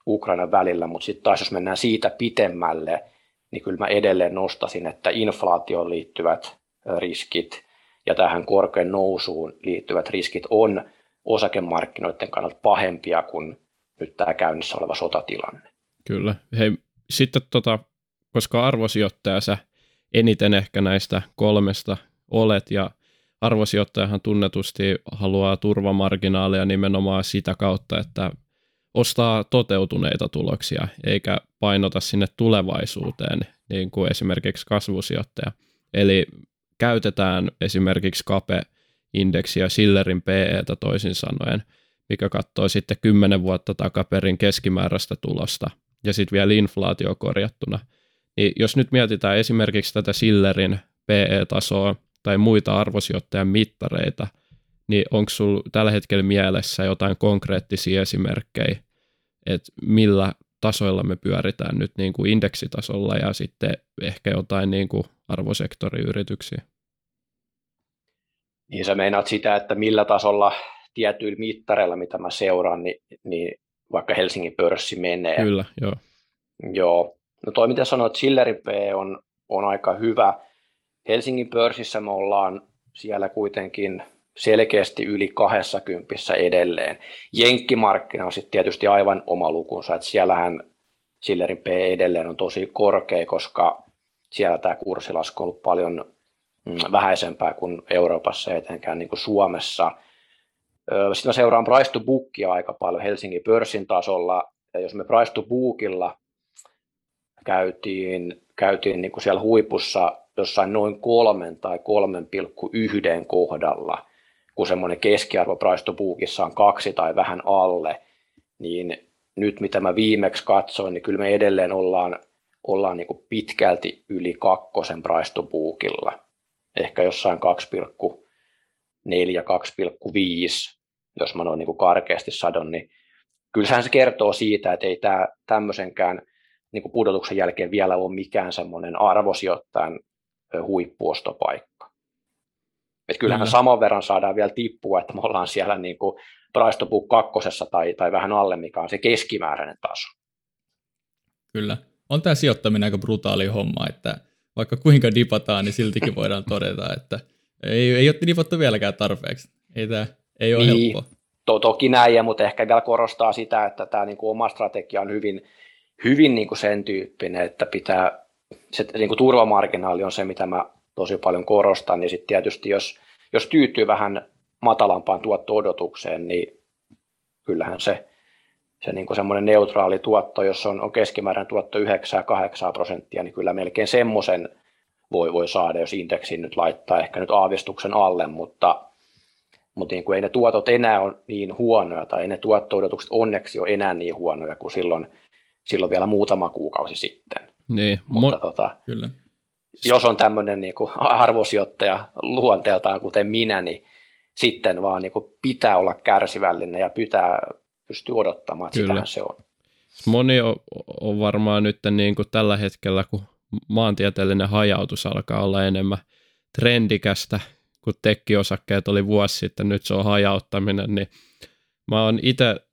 Ukrainan välillä, mutta sitten taas jos mennään siitä pitemmälle, niin kyllä mä edelleen nostasin, että inflaatioon liittyvät riskit ja tähän korkean nousuun liittyvät riskit on osakemarkkinoiden kannalta pahempia kuin nyt tämä käynnissä oleva sotatilanne.
Kyllä. Hei, sitten tota, koska arvosijoittaja sä eniten ehkä näistä kolmesta olet ja arvosijoittajahan tunnetusti haluaa turvamarginaalia nimenomaan sitä kautta, että ostaa toteutuneita tuloksia, eikä painota sinne tulevaisuuteen, niin kuin esimerkiksi kasvusijoittaja. Eli käytetään esimerkiksi KAPE-indeksiä Sillerin PEtä toisin sanoen, mikä katsoo sitten 10 vuotta takaperin keskimääräistä tulosta ja sitten vielä inflaatio korjattuna. Niin jos nyt mietitään esimerkiksi tätä Sillerin PE-tasoa tai muita arvosijoittajan mittareita – niin onko sinulla tällä hetkellä mielessä jotain konkreettisia esimerkkejä, että millä tasoilla me pyöritään nyt niin kuin indeksitasolla ja sitten ehkä jotain niin kuin arvosektoriyrityksiä?
Niin sä meinaat sitä, että millä tasolla tietyillä mittareilla, mitä mä seuraan, niin, niin vaikka Helsingin pörssi menee.
Kyllä, joo.
Joo. No toi mitä sanoit, Sillerin P on, on aika hyvä. Helsingin pörssissä me ollaan siellä kuitenkin selkeästi yli 20 edelleen. Jenkkimarkkina on sitten tietysti aivan oma lukunsa, että siellähän Sillerin P edelleen on tosi korkea, koska siellä tämä kurssilasku on ollut paljon mm, vähäisempää kuin Euroopassa etenkään niin kuin Suomessa. Sitten mä seuraan price to bookia aika paljon Helsingin pörssin tasolla, ja jos me price to bookilla käytiin, käytiin niin kuin siellä huipussa jossain noin kolmen tai 3,1 kohdalla, kun semmoinen keskiarvo Price on kaksi tai vähän alle, niin nyt mitä mä viimeksi katsoin, niin kyllä me edelleen ollaan, ollaan niin pitkälti yli kakkosen Price Ehkä jossain 2,4, 2,5, jos mä noin niin karkeasti sadon, niin kyllähän se kertoo siitä, että ei tämä tämmöisenkään niin pudotuksen jälkeen vielä ole mikään semmoinen arvosijoittajan huippuostopaikka. Et kyllähän mm. saman verran saadaan vielä tippua, että me ollaan siellä niin kuin price to book kakkosessa tai, tai vähän alle, mikä on se keskimääräinen taso.
Kyllä. On tämä sijoittaminen aika brutaali homma, että vaikka kuinka dipataan, niin siltikin voidaan todeta, että ei, ei ole dipattu vieläkään tarpeeksi. Ei tämä ei ole niin. helppoa.
To, toki näin, mutta ehkä vielä korostaa sitä, että tämä niin kuin oma strategia on hyvin, hyvin niin kuin sen tyyppinen, että pitää, se niin kuin turvamarginaali on se, mitä mä tosi paljon korostan, niin sitten tietysti jos, jos tyytyy vähän matalampaan tuotto-odotukseen, niin kyllähän se, se niin kuin semmoinen neutraali tuotto, jos on, on keskimääräinen tuotto 9-8 prosenttia, niin kyllä melkein semmoisen voi, voi saada, jos indeksin nyt laittaa ehkä nyt aavistuksen alle, mutta, mutta niin kuin ei ne tuotot enää ole niin huonoja, tai ei ne tuotto-odotukset onneksi ole enää niin huonoja kuin silloin, silloin vielä muutama kuukausi sitten.
Niin,
mutta mo- tota,
kyllä.
Jos on tämmöinen niin kuin arvosijoittaja luonteeltaan, kuten minä, niin sitten vaan niin kuin pitää olla kärsivällinen ja pitää pystyä odottamaan, että sitähän se on.
Moni on, on varmaan nyt niin kuin tällä hetkellä, kun maantieteellinen hajautus alkaa olla enemmän trendikästä, kun tekkiosakkeet oli vuosi sitten, nyt se on hajauttaminen, niin mä oon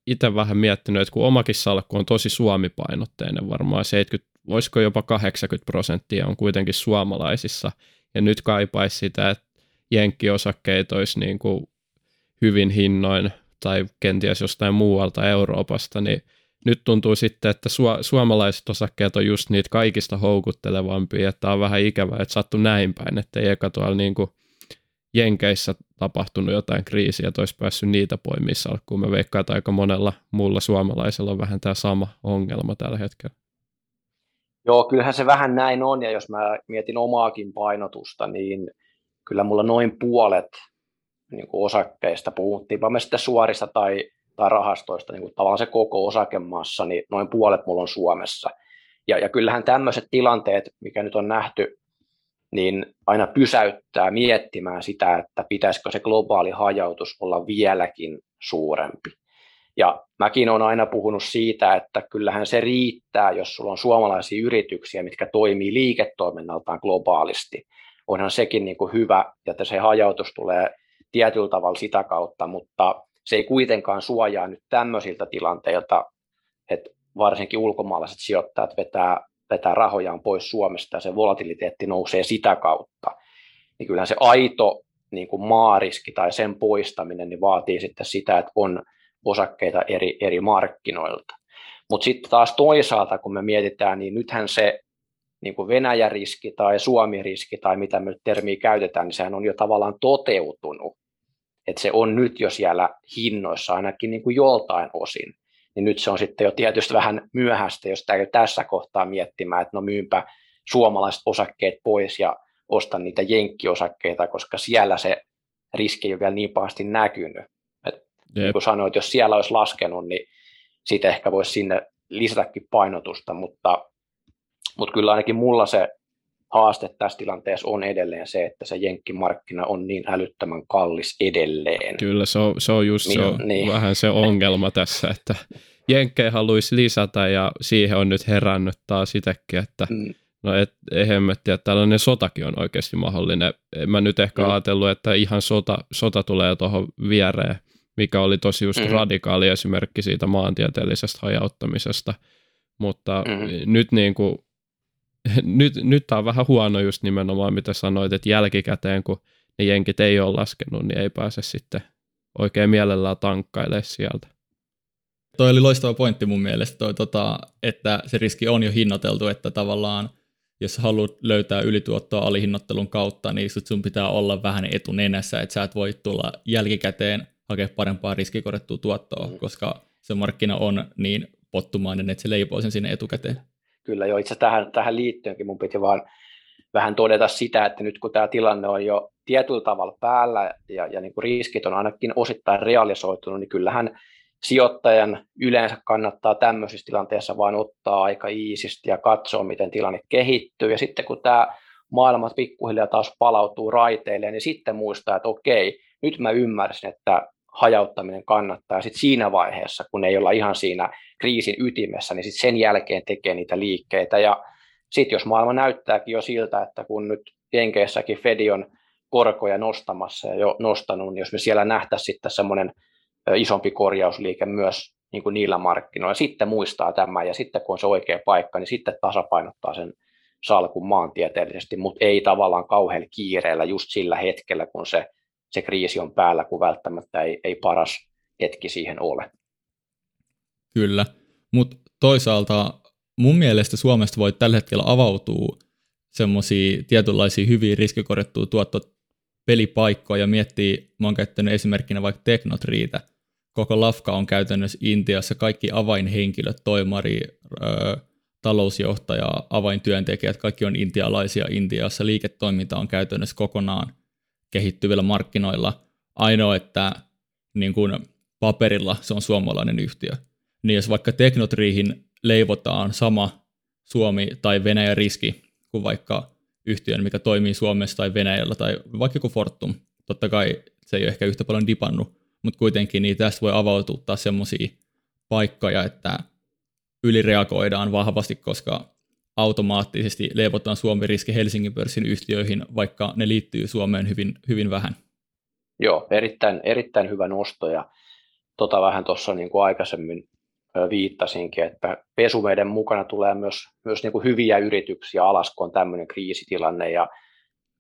itse vähän miettinyt, että kun omakin salkku on tosi suomipainotteinen, varmaan 70, voisiko jopa 80 prosenttia on kuitenkin suomalaisissa, ja nyt kaipaisi sitä, että jenkkiosakkeita olisi niin kuin hyvin hinnoin tai kenties jostain muualta Euroopasta, niin nyt tuntuu sitten, että su- suomalaiset osakkeet on just niitä kaikista houkuttelevampia, että on vähän ikävää, että sattu näin päin, että ei eka tuolla niin kuin Jenkeissä tapahtunut jotain kriisiä, että olisi päässyt niitä poimissa alkuun. Mä veikkaan, aika monella muulla suomalaisella on vähän tämä sama ongelma tällä hetkellä.
Joo, kyllähän se vähän näin on, ja jos mä mietin omaakin painotusta, niin kyllä mulla noin puolet niin kuin osakkeista, puhuttiinpa me sitten suorista tai, tai rahastoista, niin kuin tavallaan se koko osakemassa, niin noin puolet mulla on Suomessa. Ja, ja kyllähän tämmöiset tilanteet, mikä nyt on nähty, niin aina pysäyttää miettimään sitä, että pitäisikö se globaali hajautus olla vieläkin suurempi. Ja mäkin olen aina puhunut siitä, että kyllähän se riittää, jos sulla on suomalaisia yrityksiä, mitkä toimii liiketoiminnaltaan globaalisti onhan sekin niin kuin hyvä, että se hajautus tulee tietyllä tavalla sitä kautta, mutta se ei kuitenkaan suojaa nyt tämmöisiltä tilanteilta, että varsinkin ulkomaalaiset sijoittajat vetää, vetää rahojaan pois Suomesta ja se volatiliteetti nousee sitä kautta. Niin kyllähän se aito niin kuin maariski tai sen poistaminen niin vaatii sitten sitä, että on osakkeita eri, eri markkinoilta. Mutta sitten taas toisaalta, kun me mietitään, niin nythän se niin kuin Venäjä-riski tai Suomi-riski tai mitä me termiä käytetään, niin sehän on jo tavallaan toteutunut. Että se on nyt jo siellä hinnoissa ainakin niin kuin joltain osin. Niin nyt se on sitten jo tietysti vähän myöhäistä, jos täytyy tässä kohtaa miettimään, että no myynpä suomalaiset osakkeet pois ja ostan niitä jenkkiosakkeita, koska siellä se riski ei ole vielä niin pahasti näkynyt. Et niin kuin sanoit, jos siellä olisi laskenut, niin siitä ehkä voisi sinne lisätäkin painotusta, mutta mutta kyllä ainakin mulla se haaste tässä tilanteessa on edelleen se, että se jenkkimarkkina on niin älyttömän kallis edelleen.
Kyllä se on, se on just niin, se on niin. vähän se ongelma tässä, että jenkkejä haluaisi lisätä ja siihen on nyt herännyt taas itsekin, että mm. no et, ei hemmetti, että tällainen sotakin on oikeasti mahdollinen. En mä nyt ehkä mm. ajatellut, että ihan sota, sota tulee tuohon viereen, mikä oli tosi just mm. radikaali esimerkki siitä maantieteellisestä hajauttamisesta, mutta mm. nyt niin kuin nyt, nyt tämä on vähän huono just nimenomaan, mitä sanoit, että jälkikäteen, kun ne jenkit ei ole laskenut, niin ei pääse sitten oikein mielellään tankkailemaan sieltä.
Toi oli loistava pointti mun mielestä, toi, tota, että se riski on jo hinnoiteltu, että tavallaan jos haluat löytää ylituottoa alihinnottelun kautta, niin sun pitää olla vähän etunenässä, että sä et voi tulla jälkikäteen hakea parempaa riskikorrettua tuottoa, koska se markkina on niin pottumainen, että se leipoo sen sinne etukäteen.
kyllä jo itse tähän, tähän liittyenkin mun piti vaan vähän todeta sitä, että nyt kun tämä tilanne on jo tietyllä tavalla päällä ja, ja niin kuin riskit on ainakin osittain realisoitunut, niin kyllähän sijoittajan yleensä kannattaa tämmöisissä tilanteissa vain ottaa aika iisisti ja katsoa, miten tilanne kehittyy. Ja sitten kun tämä maailma pikkuhiljaa taas palautuu raiteille, niin sitten muistaa, että okei, nyt mä ymmärsin, että hajauttaminen kannattaa. Sitten siinä vaiheessa, kun ei olla ihan siinä kriisin ytimessä, niin sitten sen jälkeen tekee niitä liikkeitä. Ja sitten jos maailma näyttääkin jo siltä, että kun nyt Jenkeissäkin Fedi on korkoja nostamassa ja jo nostanut, niin jos me siellä nähtäisiin sitten semmoinen isompi korjausliike myös niin kuin niillä markkinoilla, sitten muistaa tämä ja sitten kun on se oikea paikka, niin sitten tasapainottaa sen salkun maantieteellisesti, mutta ei tavallaan kauhean kiireellä just sillä hetkellä, kun se, se kriisi on päällä, kun välttämättä ei, ei paras hetki siihen ole.
Kyllä, mutta toisaalta mun mielestä Suomesta voi tällä hetkellä avautua semmoisia tietynlaisia hyviä riskikorjattuja tuottopelipaikkoja. Ja miettii, mä oon käyttänyt esimerkkinä vaikka Teknotriitä, koko Lafka on käytännössä Intiassa, kaikki avainhenkilöt, toimari, öö, talousjohtaja, avaintyöntekijät, kaikki on intialaisia Intiassa, liiketoiminta on käytännössä kokonaan kehittyvillä markkinoilla. Ainoa, että niin kuin paperilla se on suomalainen yhtiö. Niin jos vaikka Teknotriihin leivotaan sama Suomi tai Venäjä riski kuin vaikka yhtiön, mikä toimii Suomessa tai Venäjällä tai vaikka joku Fortum, totta kai se ei ole ehkä yhtä paljon dipannut, mutta kuitenkin niin tästä voi avautua semmoisia paikkoja, että ylireagoidaan vahvasti, koska automaattisesti leivotaan Suomi-riski Helsingin pörssin yhtiöihin, vaikka ne liittyy Suomeen hyvin, hyvin vähän.
Joo, erittäin, erittäin hyvä nosto ja tota vähän tuossa niin kuin aikaisemmin viittasinkin, että pesuveiden mukana tulee myös, myös niin kuin hyviä yrityksiä alas, kun on tämmöinen kriisitilanne ja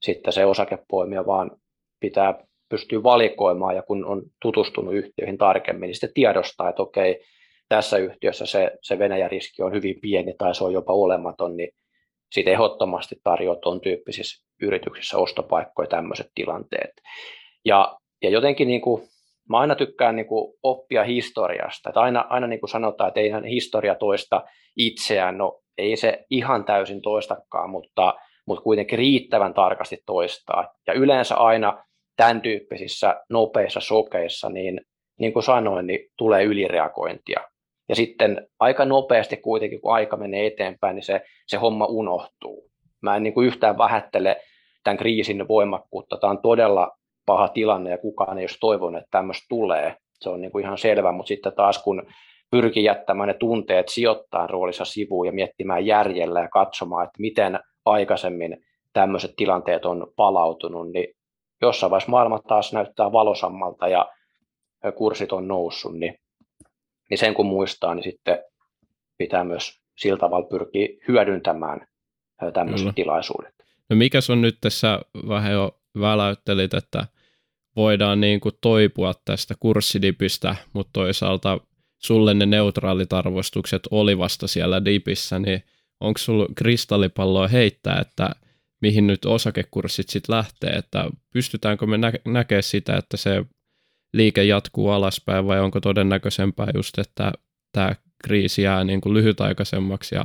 sitten se osakepoimia vaan pitää pystyy valikoimaan ja kun on tutustunut yhtiöihin tarkemmin, niin sitten tiedostaa, että okei, tässä yhtiössä se, se Venäjä-riski on hyvin pieni tai se on jopa olematon, niin sitten ehdottomasti tarjoaa tuon tyyppisissä yrityksissä ostopaikkoja tämmöiset tilanteet. Ja, ja jotenkin niin kuin, mä aina tykkään niin kuin oppia historiasta, että aina, aina niin kuin sanotaan, että ei historia toista itseään, no ei se ihan täysin toistakaan, mutta, mutta kuitenkin riittävän tarkasti toistaa. Ja yleensä aina tämän tyyppisissä nopeissa sokeissa, niin niin kuin sanoin, niin tulee ylireagointia. Ja sitten aika nopeasti kuitenkin, kun aika menee eteenpäin, niin se, se homma unohtuu. Mä en niin kuin yhtään vähättele tämän kriisin voimakkuutta. Tämä on todella paha tilanne ja kukaan ei olisi toivonut, että tämmöistä tulee. Se on niin kuin ihan selvä, mutta sitten taas kun pyrkii jättämään ne tunteet sijoittaa roolissa sivuun ja miettimään järjellä ja katsomaan, että miten aikaisemmin tämmöiset tilanteet on palautunut, niin jossain vaiheessa maailma taas näyttää valosammalta ja kurssit on noussut, niin, niin sen kun muistaa, niin sitten pitää myös sillä tavalla pyrkiä hyödyntämään tämmöiset Kyllä. tilaisuudet.
No mikä on nyt tässä vähän jo väläyttelit, että voidaan niin kuin toipua tästä kurssidipistä, mutta toisaalta sulle ne neutraalit arvostukset oli vasta siellä dipissä, niin onko sulla kristallipalloa heittää, että mihin nyt osakekurssit sitten lähtee, että pystytäänkö me nä- näkemään sitä, että se liike jatkuu alaspäin vai onko todennäköisempää just, että tämä kriisi jää niin kuin lyhytaikaisemmaksi ja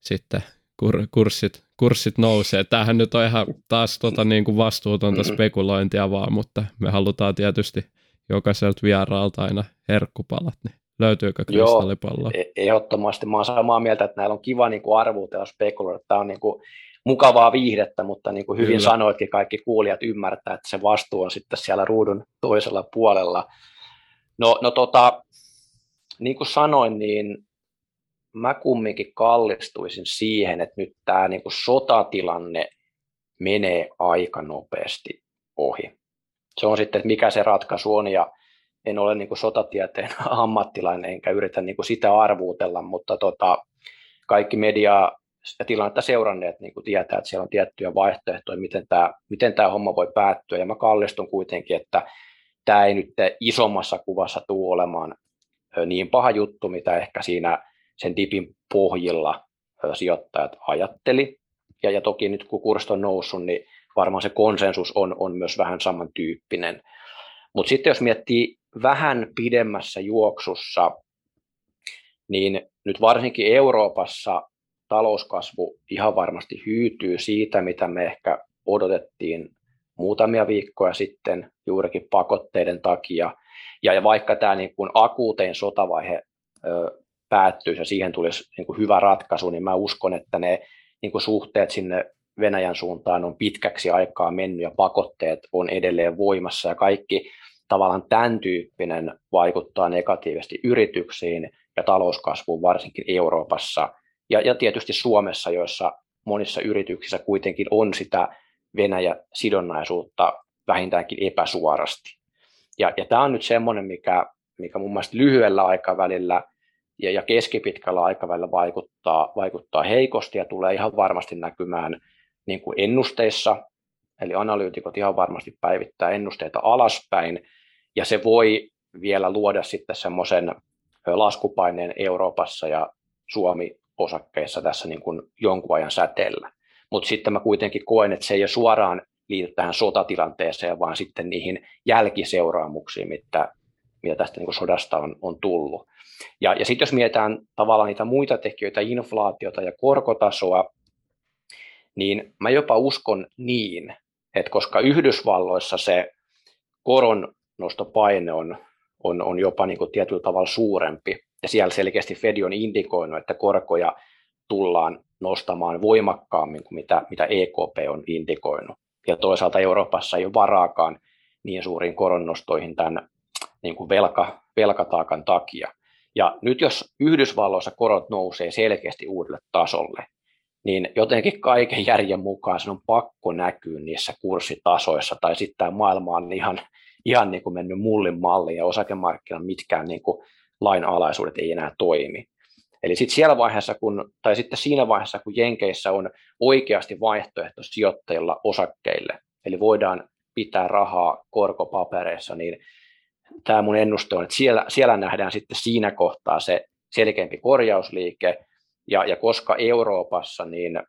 sitten kur- kurssit, kurssit nousee. Tämähän nyt on ihan taas tota niin kuin vastuutonta mm-hmm. spekulointia vaan, mutta me halutaan tietysti jokaiselta vieraalta aina herkkupalat, niin löytyykö kristallipalloa?
Joo, e-, ehdottomasti. Mä oon samaa mieltä, että näillä on kiva niin kuin arvuutella spekuloida. Tämä on niin kuin mukavaa viihdettä, mutta niin kuin hyvin Kyllä. sanoitkin, kaikki kuulijat ymmärtää, että se vastuu on sitten siellä ruudun toisella puolella. No, no tota, niin kuin sanoin, niin mä kumminkin kallistuisin siihen, että nyt tämä niin kuin sotatilanne menee aika nopeasti ohi. Se on sitten, että mikä se ratkaisu on, ja en ole niin kuin sotatieteen ammattilainen, enkä yritä niin kuin sitä arvuutella, mutta tota, kaikki media ja tilannetta seuranneet niin kuin tietää, että siellä on tiettyjä vaihtoehtoja, miten tämä, miten tämä homma voi päättyä. Ja mä kallistun kuitenkin, että tämä ei nyt isommassa kuvassa tule olemaan niin paha juttu, mitä ehkä siinä sen dipin pohjilla sijoittajat ajatteli. Ja, ja toki nyt kun kurssit on noussut, niin varmaan se konsensus on, on myös vähän samantyyppinen. Mutta sitten jos miettii vähän pidemmässä juoksussa, niin nyt varsinkin Euroopassa talouskasvu ihan varmasti hyytyy siitä, mitä me ehkä odotettiin muutamia viikkoja sitten juurikin pakotteiden takia. Ja, vaikka tämä niin kuin akuutein sotavaihe päättyisi ja siihen tulisi niin kuin hyvä ratkaisu, niin mä uskon, että ne niin kuin suhteet sinne Venäjän suuntaan on pitkäksi aikaa mennyt ja pakotteet on edelleen voimassa ja kaikki tavallaan tämän tyyppinen vaikuttaa negatiivisesti yrityksiin ja talouskasvuun varsinkin Euroopassa ja, ja tietysti Suomessa, joissa monissa yrityksissä kuitenkin on sitä Venäjä-sidonnaisuutta vähintäänkin epäsuorasti. Ja, ja tämä on nyt semmoinen, mikä, mikä mun mielestä lyhyellä aikavälillä ja, ja keskipitkällä aikavälillä vaikuttaa, vaikuttaa heikosti ja tulee ihan varmasti näkymään niin kuin ennusteissa, eli analyytikot ihan varmasti päivittää ennusteita alaspäin, ja se voi vielä luoda sitten semmoisen laskupaineen Euroopassa ja Suomi-osakkeissa tässä niin kuin jonkun ajan säteellä. Mutta sitten mä kuitenkin koen, että se ei ole suoraan liity tähän sotatilanteeseen, vaan sitten niihin jälkiseuraamuksiin, mitä, mitä tästä niin kuin sodasta on, on tullut. Ja, ja sitten jos mietitään tavallaan niitä muita tekijöitä, inflaatiota ja korkotasoa, niin mä jopa uskon niin, että koska Yhdysvalloissa se koron nostopaine on, on, on jopa niin kuin tietyllä tavalla suurempi, ja siellä selkeästi Fed on indikoinut, että korkoja tullaan nostamaan voimakkaammin kuin mitä, mitä EKP on indikoinut. Ja toisaalta Euroopassa ei ole varaakaan niin suuriin koronnostoihin tämän niin kuin velka, velkataakan takia. Ja nyt jos Yhdysvalloissa korot nousee selkeästi uudelle tasolle, niin jotenkin kaiken järjen mukaan se on pakko näkyä niissä kurssitasoissa, tai sitten tämä maailma on ihan, ihan niin kuin mennyt mullin malliin, ja osakemarkkinan mitkään niin kuin lainalaisuudet ei enää toimi. Eli sitten siellä vaiheessa, kun, tai sitten siinä vaiheessa, kun Jenkeissä on oikeasti vaihtoehto sijoittajilla osakkeille, eli voidaan pitää rahaa korkopapereissa, niin tämä mun ennuste on, että siellä, siellä nähdään sitten siinä kohtaa se selkeämpi korjausliike, ja, ja koska Euroopassa niin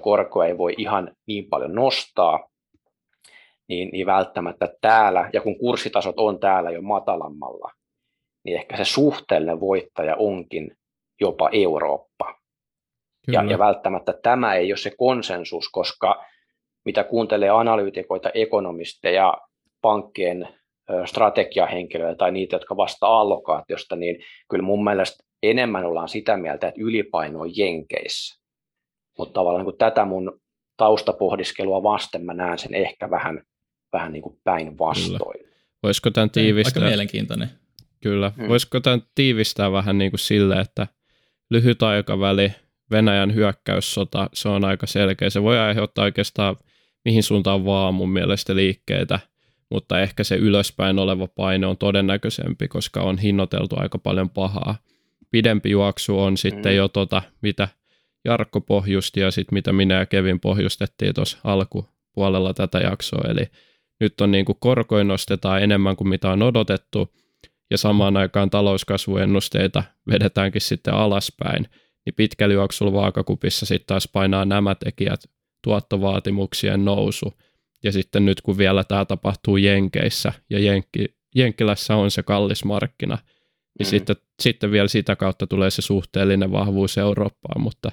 korkoa ei voi ihan niin paljon nostaa, niin, niin välttämättä täällä, ja kun kurssitasot on täällä jo matalammalla, niin ehkä se suhteellinen voittaja onkin jopa Eurooppa. Ja, ja välttämättä tämä ei ole se konsensus, koska mitä kuuntelee analyytikoita, ekonomisteja, pankkien strategiahenkilöitä tai niitä, jotka vastaa allokaatiosta, niin kyllä mun mielestä enemmän ollaan sitä mieltä, että ylipaino on jenkeissä. Mutta tavallaan niin tätä mun taustapohdiskelua vasten mä näen sen ehkä vähän, vähän niin kuin päinvastoin.
Voisiko tämän tiivistää?
Aika mielenkiintoinen.
Kyllä. Hmm. Voisiko tämän tiivistää vähän niin kuin sille, että lyhyt aikaväli Venäjän hyökkäyssota, se on aika selkeä. Se voi aiheuttaa oikeastaan mihin suuntaan vaan mun mielestä liikkeitä, mutta ehkä se ylöspäin oleva paine on todennäköisempi, koska on hinnoiteltu aika paljon pahaa. Pidempi juoksu on sitten mm. jo tota, mitä Jarkko pohjusti ja sitten mitä minä ja Kevin pohjustettiin tuossa alkupuolella tätä jaksoa. Eli nyt on niin kuin korkoin nostetaan enemmän kuin mitä on odotettu, ja samaan aikaan talouskasvuennusteita vedetäänkin sitten alaspäin, niin pitkällä juoksulla vaakakupissa sitten taas painaa nämä tekijät tuottovaatimuksien nousu. Ja sitten nyt kun vielä tämä tapahtuu Jenkeissä ja Jenkki, Jenkkilässä on se kallis markkina, niin mm. sitten, sitten vielä sitä kautta tulee se suhteellinen vahvuus Eurooppaan, mutta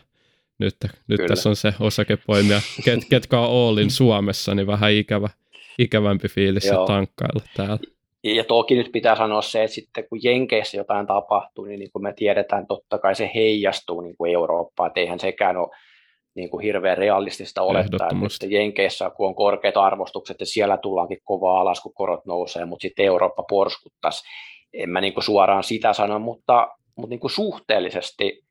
nyt, nyt tässä on se osakepoimia, ket, ketkä on Oolin Suomessa, niin vähän ikävä, ikävämpi fiilis tankkailla täällä.
Ja toki nyt pitää sanoa se, että sitten kun Jenkeissä jotain tapahtuu, niin, niin kuin me tiedetään, totta kai se heijastuu niin kuin Eurooppaan, että eihän sekään ole niin kuin hirveän realistista olettaa, että Jenkeissä, kun on korkeat arvostukset, että siellä tullaankin kovaa alas, kun korot nousee, mutta sitten Eurooppa porskuttaisi. En mä niin kuin suoraan sitä sano, mutta, mutta niin kuin suhteellisesti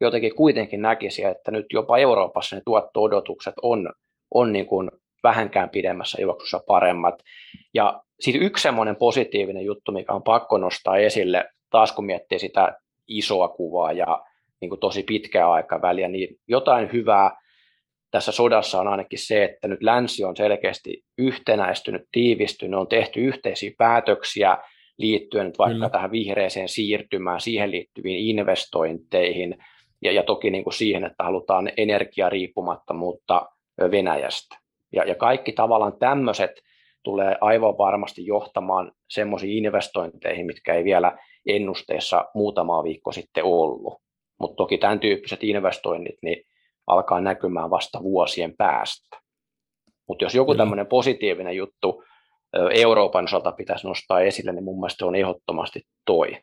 jotenkin kuitenkin näkisi, että nyt jopa Euroopassa ne tuotto-odotukset on, on niin kuin vähänkään pidemmässä juoksussa paremmat. Ja sitten yksi semmoinen positiivinen juttu, mikä on pakko nostaa esille, taas kun miettii sitä isoa kuvaa ja niin kuin tosi pitkää aikaväliä, niin jotain hyvää tässä sodassa on ainakin se, että nyt länsi on selkeästi yhtenäistynyt, tiivistynyt, on tehty yhteisiä päätöksiä liittyen nyt vaikka Kyllä. tähän vihreeseen siirtymään, siihen liittyviin investointeihin ja, ja toki niin kuin siihen, että halutaan energiariippumattomuutta Venäjästä. Ja, ja kaikki tavallaan tämmöiset tulee aivan varmasti johtamaan semmoisiin investointeihin, mitkä ei vielä ennusteessa muutama viikko sitten ollut. Mutta toki tämän tyyppiset investoinnit niin alkaa näkymään vasta vuosien päästä. Mutta jos joku tämmöinen positiivinen juttu Euroopan osalta pitäisi nostaa esille, niin mun mielestä on ehdottomasti toi.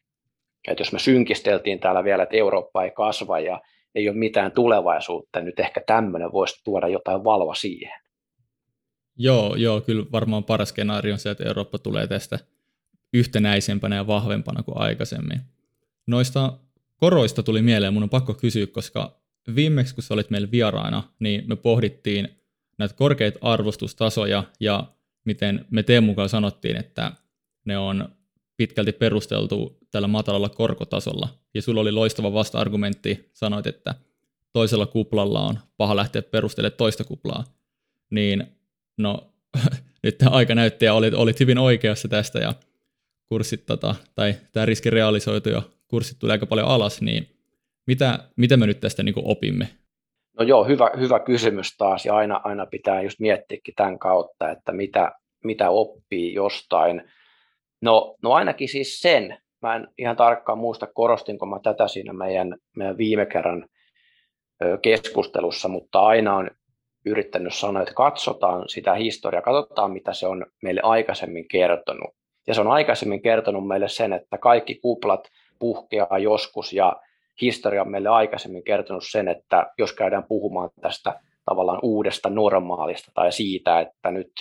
Et jos me synkisteltiin täällä vielä, että Eurooppa ei kasva ja ei ole mitään tulevaisuutta, niin nyt ehkä tämmöinen voisi tuoda jotain valva siihen.
Joo, joo, kyllä varmaan paras skenaario on se, että Eurooppa tulee tästä yhtenäisempänä ja vahvempana kuin aikaisemmin. Noista koroista tuli mieleen, mun on pakko kysyä, koska viimeksi kun sä olit meillä vieraana, niin me pohdittiin näitä korkeita arvostustasoja ja miten me Teemu mukaan sanottiin, että ne on pitkälti perusteltu tällä matalalla korkotasolla. Ja sulla oli loistava vasta-argumentti, sanoit, että toisella kuplalla on paha lähteä perustelemaan toista kuplaa. Niin no, nyt aika näytti ja olit, olit hyvin oikeassa tästä ja kurssit, tota, tai tämä riski realisoitu ja kurssit tuli aika paljon alas, niin mitä, mitä me nyt tästä niin opimme?
No joo, hyvä, hyvä kysymys taas, ja aina, aina pitää just miettiäkin tämän kautta, että mitä, mitä oppii jostain. No, no ainakin siis sen, mä en ihan tarkkaan muista, korostinko mä tätä siinä meidän, meidän viime kerran keskustelussa, mutta aina on yrittänyt sanoa, että katsotaan sitä historiaa, katsotaan mitä se on meille aikaisemmin kertonut. Ja se on aikaisemmin kertonut meille sen, että kaikki kuplat puhkeaa joskus ja historia on meille aikaisemmin kertonut sen, että jos käydään puhumaan tästä tavallaan uudesta normaalista tai siitä, että nyt,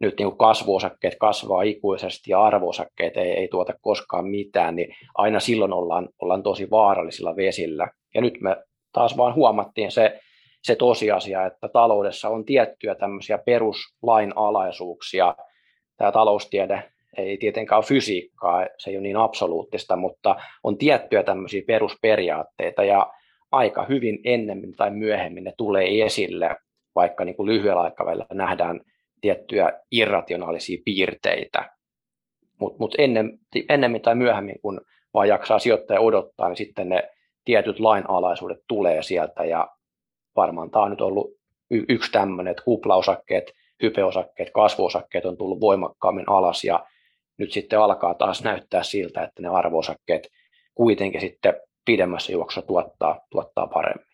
nyt niin kuin kasvuosakkeet kasvaa ikuisesti ja arvoosakkeet ei, ei tuota koskaan mitään, niin aina silloin ollaan, ollaan tosi vaarallisilla vesillä. Ja nyt me taas vaan huomattiin se, se tosiasia, että taloudessa on tiettyjä tämmöisiä peruslainalaisuuksia. Tämä taloustiede ei tietenkään ole fysiikkaa, se ei ole niin absoluuttista, mutta on tiettyjä tämmöisiä perusperiaatteita ja aika hyvin ennemmin tai myöhemmin ne tulee esille, vaikka niin kuin lyhyellä aikavälillä nähdään tiettyjä irrationaalisia piirteitä. Mutta mut ennen, ennemmin tai myöhemmin, kun vaan jaksaa sijoittaja odottaa, niin sitten ne tietyt lainalaisuudet tulee sieltä ja varmaan tämä on nyt ollut y- yksi tämmöinen, että kuplaosakkeet, hypeosakkeet, kasvuosakkeet on tullut voimakkaammin alas ja nyt sitten alkaa taas näyttää siltä, että ne arvoosakkeet kuitenkin sitten pidemmässä juoksussa tuottaa, tuottaa paremmin.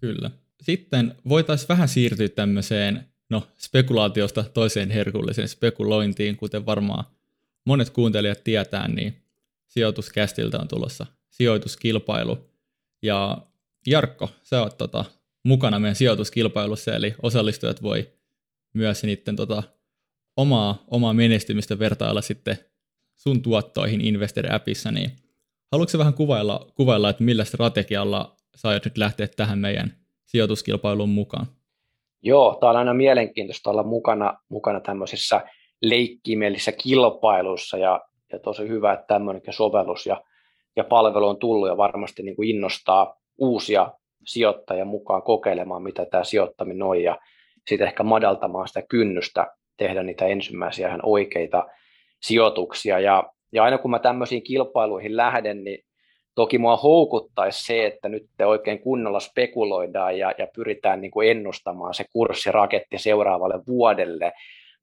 Kyllä. Sitten voitaisiin vähän siirtyä tämmöiseen no, spekulaatiosta toiseen herkulliseen spekulointiin, kuten varmaan monet kuuntelijat tietää, niin sijoituskästiltä on tulossa sijoituskilpailu. Ja Jarkko, sä oot tota, mukana meidän sijoituskilpailussa, eli osallistujat voi myös niiden tota, omaa, omaa menestymistä vertailla sitten sun tuottoihin Investor-appissa, niin haluatko vähän kuvailla, kuvailla, että millä strategialla sä aiot nyt lähteä tähän meidän sijoituskilpailuun mukaan?
Joo, tämä on aina mielenkiintoista olla mukana, mukana tämmöisissä leikkimielisissä kilpailuissa ja, ja tosi hyvä, että tämmöinenkin sovellus ja, ja palvelu on tullut ja varmasti niin kuin innostaa uusia sijoittajia mukaan kokeilemaan, mitä tämä sijoittaminen on ja sitten ehkä madaltamaan sitä kynnystä tehdä niitä ensimmäisiä ihan oikeita sijoituksia. Ja, ja aina kun mä tämmöisiin kilpailuihin lähden, niin toki mua houkuttaisi se, että nyt te oikein kunnolla spekuloidaan ja, ja pyritään niin kuin ennustamaan se kurssiraketti seuraavalle vuodelle,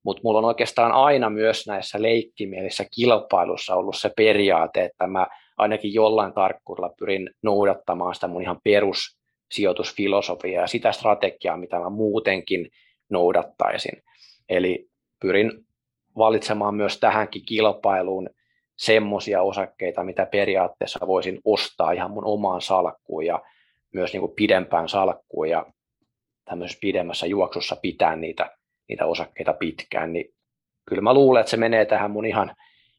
mutta mulla on oikeastaan aina myös näissä leikkimielissä kilpailussa ollut se periaate, että mä ainakin jollain tarkkuudella pyrin noudattamaan sitä mun ihan perussijoitusfilosofiaa ja sitä strategiaa, mitä mä muutenkin noudattaisin. Eli pyrin valitsemaan myös tähänkin kilpailuun semmoisia osakkeita, mitä periaatteessa voisin ostaa ihan mun omaan salkkuun ja myös niin kuin pidempään salkkuun ja tämmöisessä pidemmässä juoksussa pitää niitä, niitä osakkeita pitkään, niin kyllä mä luulen, että se menee tähän mun ihan,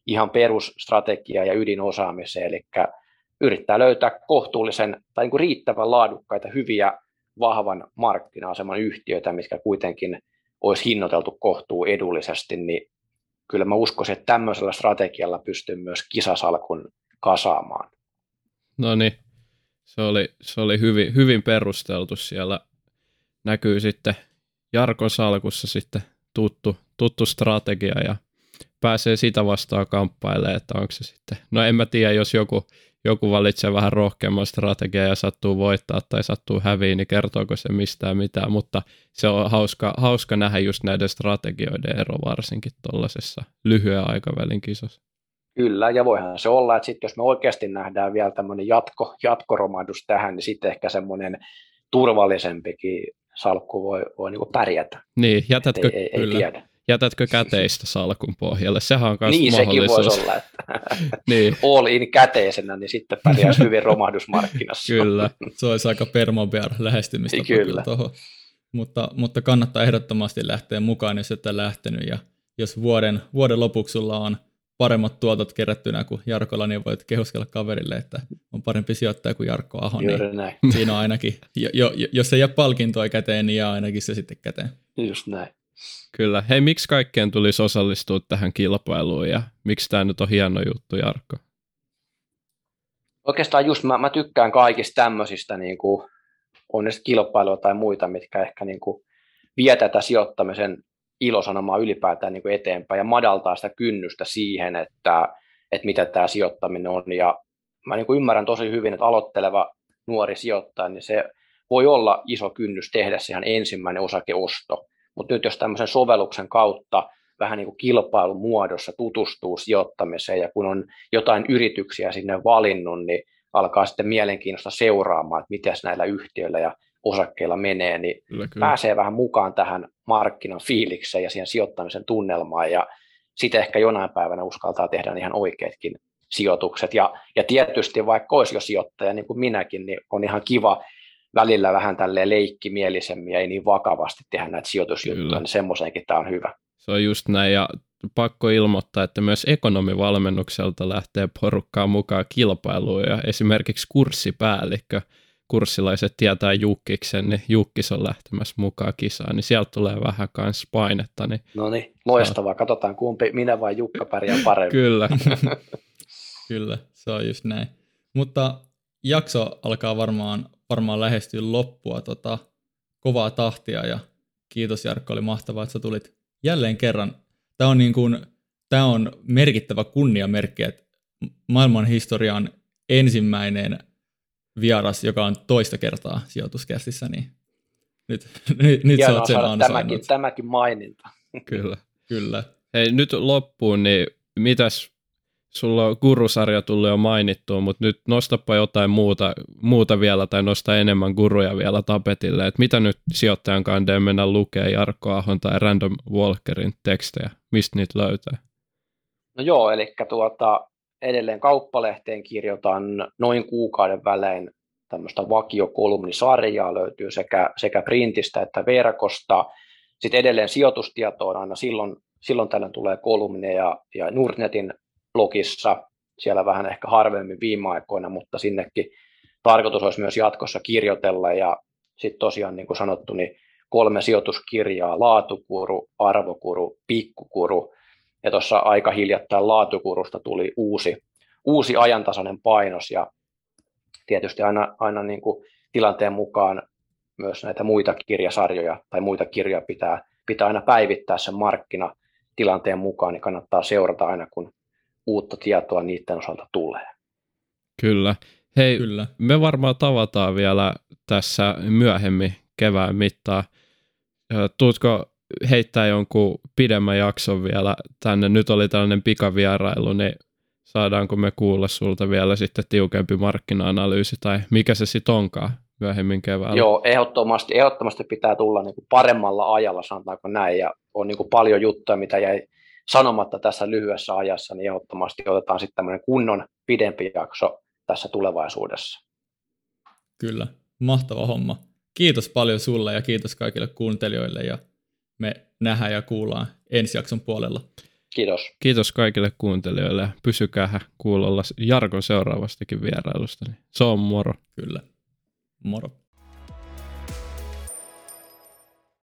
ihan perusstrategia ja ydinosaamiseen, eli yrittää löytää kohtuullisen tai niin kuin riittävän laadukkaita, hyviä, vahvan markkina-aseman yhtiöitä, mitkä kuitenkin olisi hinnoiteltu kohtuu edullisesti, niin kyllä mä uskoisin, että tämmöisellä strategialla pystyy myös kisasalkun kasaamaan.
No niin, se oli, se oli hyvin, hyvin perusteltu. Siellä näkyy sitten Jarkon salkussa sitten tuttu, tuttu strategia ja pääsee sitä vastaan kamppailemaan, että onko se sitten, no en mä tiedä, jos joku joku valitsee vähän rohkeamman strategiaa ja sattuu voittaa tai sattuu häviä, niin kertooko se mistään mitään, mutta se on hauska, hauska nähdä just näiden strategioiden ero varsinkin tuollaisessa lyhyen aikavälin kisossa.
Kyllä, ja voihan se olla, että sitten jos me oikeasti nähdään vielä tämmöinen jatko, jatkoromahdus tähän, niin sitten ehkä semmoinen turvallisempikin salkku voi, voi niin pärjätä.
Niin, jätätkö,
ei, ei,
kyllä.
tiedä.
Jätätkö käteistä salkun pohjalle? Sehän on myös
Niin, sekin
mahdollisuus.
voisi olla, että
niin,
all in käteisenä, niin sitten pärjäisi hyvin romahdusmarkkinassa.
kyllä.
Se olisi aika permobear lähestymistä
Kyllä.
tuohon. Mutta, mutta kannattaa ehdottomasti lähteä mukaan, jos et ole lähtenyt. Ja jos vuoden, vuoden lopuksi sulla on paremmat tuotot kerättynä kuin Jarkolla, niin voit kehuskella kaverille, että on parempi sijoittaja kuin Jarkko Aho. Niin
Juuri näin,
siinä on ainakin, jo, jo, jos ei jää palkintoa käteen, niin jää ainakin se sitten käteen.
just näin.
Kyllä. Hei, miksi kaikkien tulisi osallistua tähän kilpailuun ja miksi tämä nyt on hieno juttu, Jarkko?
Oikeastaan just mä, mä tykkään kaikista tämmöisistä, niin kuin, on ne kilpailua tai muita, mitkä ehkä niin kuin, vie tätä sijoittamisen ilosanomaa ylipäätään niin kuin eteenpäin ja madaltaa sitä kynnystä siihen, että, että mitä tämä sijoittaminen on. Ja mä niin kuin ymmärrän tosi hyvin, että aloitteleva nuori sijoittaja, niin se voi olla iso kynnys tehdä se ihan ensimmäinen osakeosto. Mutta nyt jos tämmöisen sovelluksen kautta vähän niin kuin kilpailun muodossa tutustuu sijoittamiseen ja kun on jotain yrityksiä sinne valinnut, niin alkaa sitten mielenkiinnosta seuraamaan, että miten näillä yhtiöillä ja osakkeilla menee, niin
Kyllä, kyllä.
pääsee vähän mukaan tähän markkinan fiilikseen ja siihen sijoittamisen tunnelmaan ja sitten ehkä jonain päivänä uskaltaa tehdä ihan oikeatkin sijoitukset. Ja, ja tietysti vaikka olisi jo sijoittaja, niin kuin minäkin, niin on ihan kiva välillä vähän tälleen leikkimielisemmin ja ei niin vakavasti tehdä näitä sijoitusjuttuja, niin semmoisenkin tämä on hyvä.
Se on just näin ja pakko ilmoittaa, että myös ekonomivalmennukselta lähtee porukkaa mukaan kilpailuun ja esimerkiksi kurssipäällikkö, kurssilaiset tietää Jukkiksen, niin Jukkis on lähtemässä mukaan kisaan, niin sieltä tulee vähän kans painetta. Niin
No niin, loistavaa. Katsotaan kumpi, minä vai Jukka pärjää paremmin.
kyllä,
Kyllä, se on just näin. Mutta jakso alkaa varmaan, varmaan lähestyä loppua tota, kovaa tahtia ja kiitos Jarkko, oli mahtavaa, että sä tulit jälleen kerran. Tämä on, niin kuin, tämä on merkittävä kunniamerkki, että maailman historian ensimmäinen vieras, joka on toista kertaa sijoituskästissä, niin nyt, nyt, nyt sä oot sen
saada tämäkin,
ansainnut.
tämäkin maininta.
kyllä.
Kyllä.
Hei, nyt loppuun, niin mitäs, sulla on gurusarja tullut jo mainittua, mutta nyt nostapa jotain muuta, muuta vielä tai nosta enemmän guruja vielä tapetille, että mitä nyt sijoittajan kanssa mennä lukee Jarkko Ahon tai Random Walkerin tekstejä, mistä niitä löytää?
No joo, eli tuota, edelleen kauppalehteen kirjoitan noin kuukauden välein tämmöistä vakiokolumnisarjaa löytyy sekä, sekä printistä että verkosta. Sitten edelleen sijoitustietoon aina silloin, silloin tällöin tulee kolumneja ja Nordnetin blogissa, siellä vähän ehkä harvemmin viime aikoina, mutta sinnekin tarkoitus olisi myös jatkossa kirjoitella. Ja sitten tosiaan niin kuin sanottu, niin kolme sijoituskirjaa, laatukuru, arvokuru, pikkukuru, ja tuossa aika hiljattain laatukurusta tuli uusi, uusi ajantasainen painos. Ja tietysti aina, aina niin kuin tilanteen mukaan myös näitä muita kirjasarjoja tai muita kirjoja pitää, pitää aina päivittää sen markkinatilanteen mukaan, niin kannattaa seurata aina, kun uutta tietoa niiden osalta tulee.
Kyllä. Hei,
Kyllä.
me varmaan tavataan vielä tässä myöhemmin kevään mittaan. Tuutko heittää jonkun pidemmän jakson vielä tänne? Nyt oli tällainen pikavierailu, niin saadaanko me kuulla sulta vielä sitten tiukempi markkina-analyysi tai mikä se sitten onkaan myöhemmin keväällä?
Joo, ehdottomasti, ehdottomasti pitää tulla niin kuin paremmalla ajalla, sanotaanko näin, ja on niin kuin paljon juttuja, mitä jäi sanomatta tässä lyhyessä ajassa, niin ehdottomasti otetaan sitten tämmöinen kunnon pidempi jakso tässä tulevaisuudessa.
Kyllä, mahtava homma. Kiitos paljon sulle ja kiitos kaikille kuuntelijoille ja me nähdään ja kuullaan ensi jakson puolella.
Kiitos.
Kiitos kaikille kuuntelijoille ja pysykää kuulolla Jarkon seuraavastakin vierailusta. niin Se on moro.
Kyllä. Moro.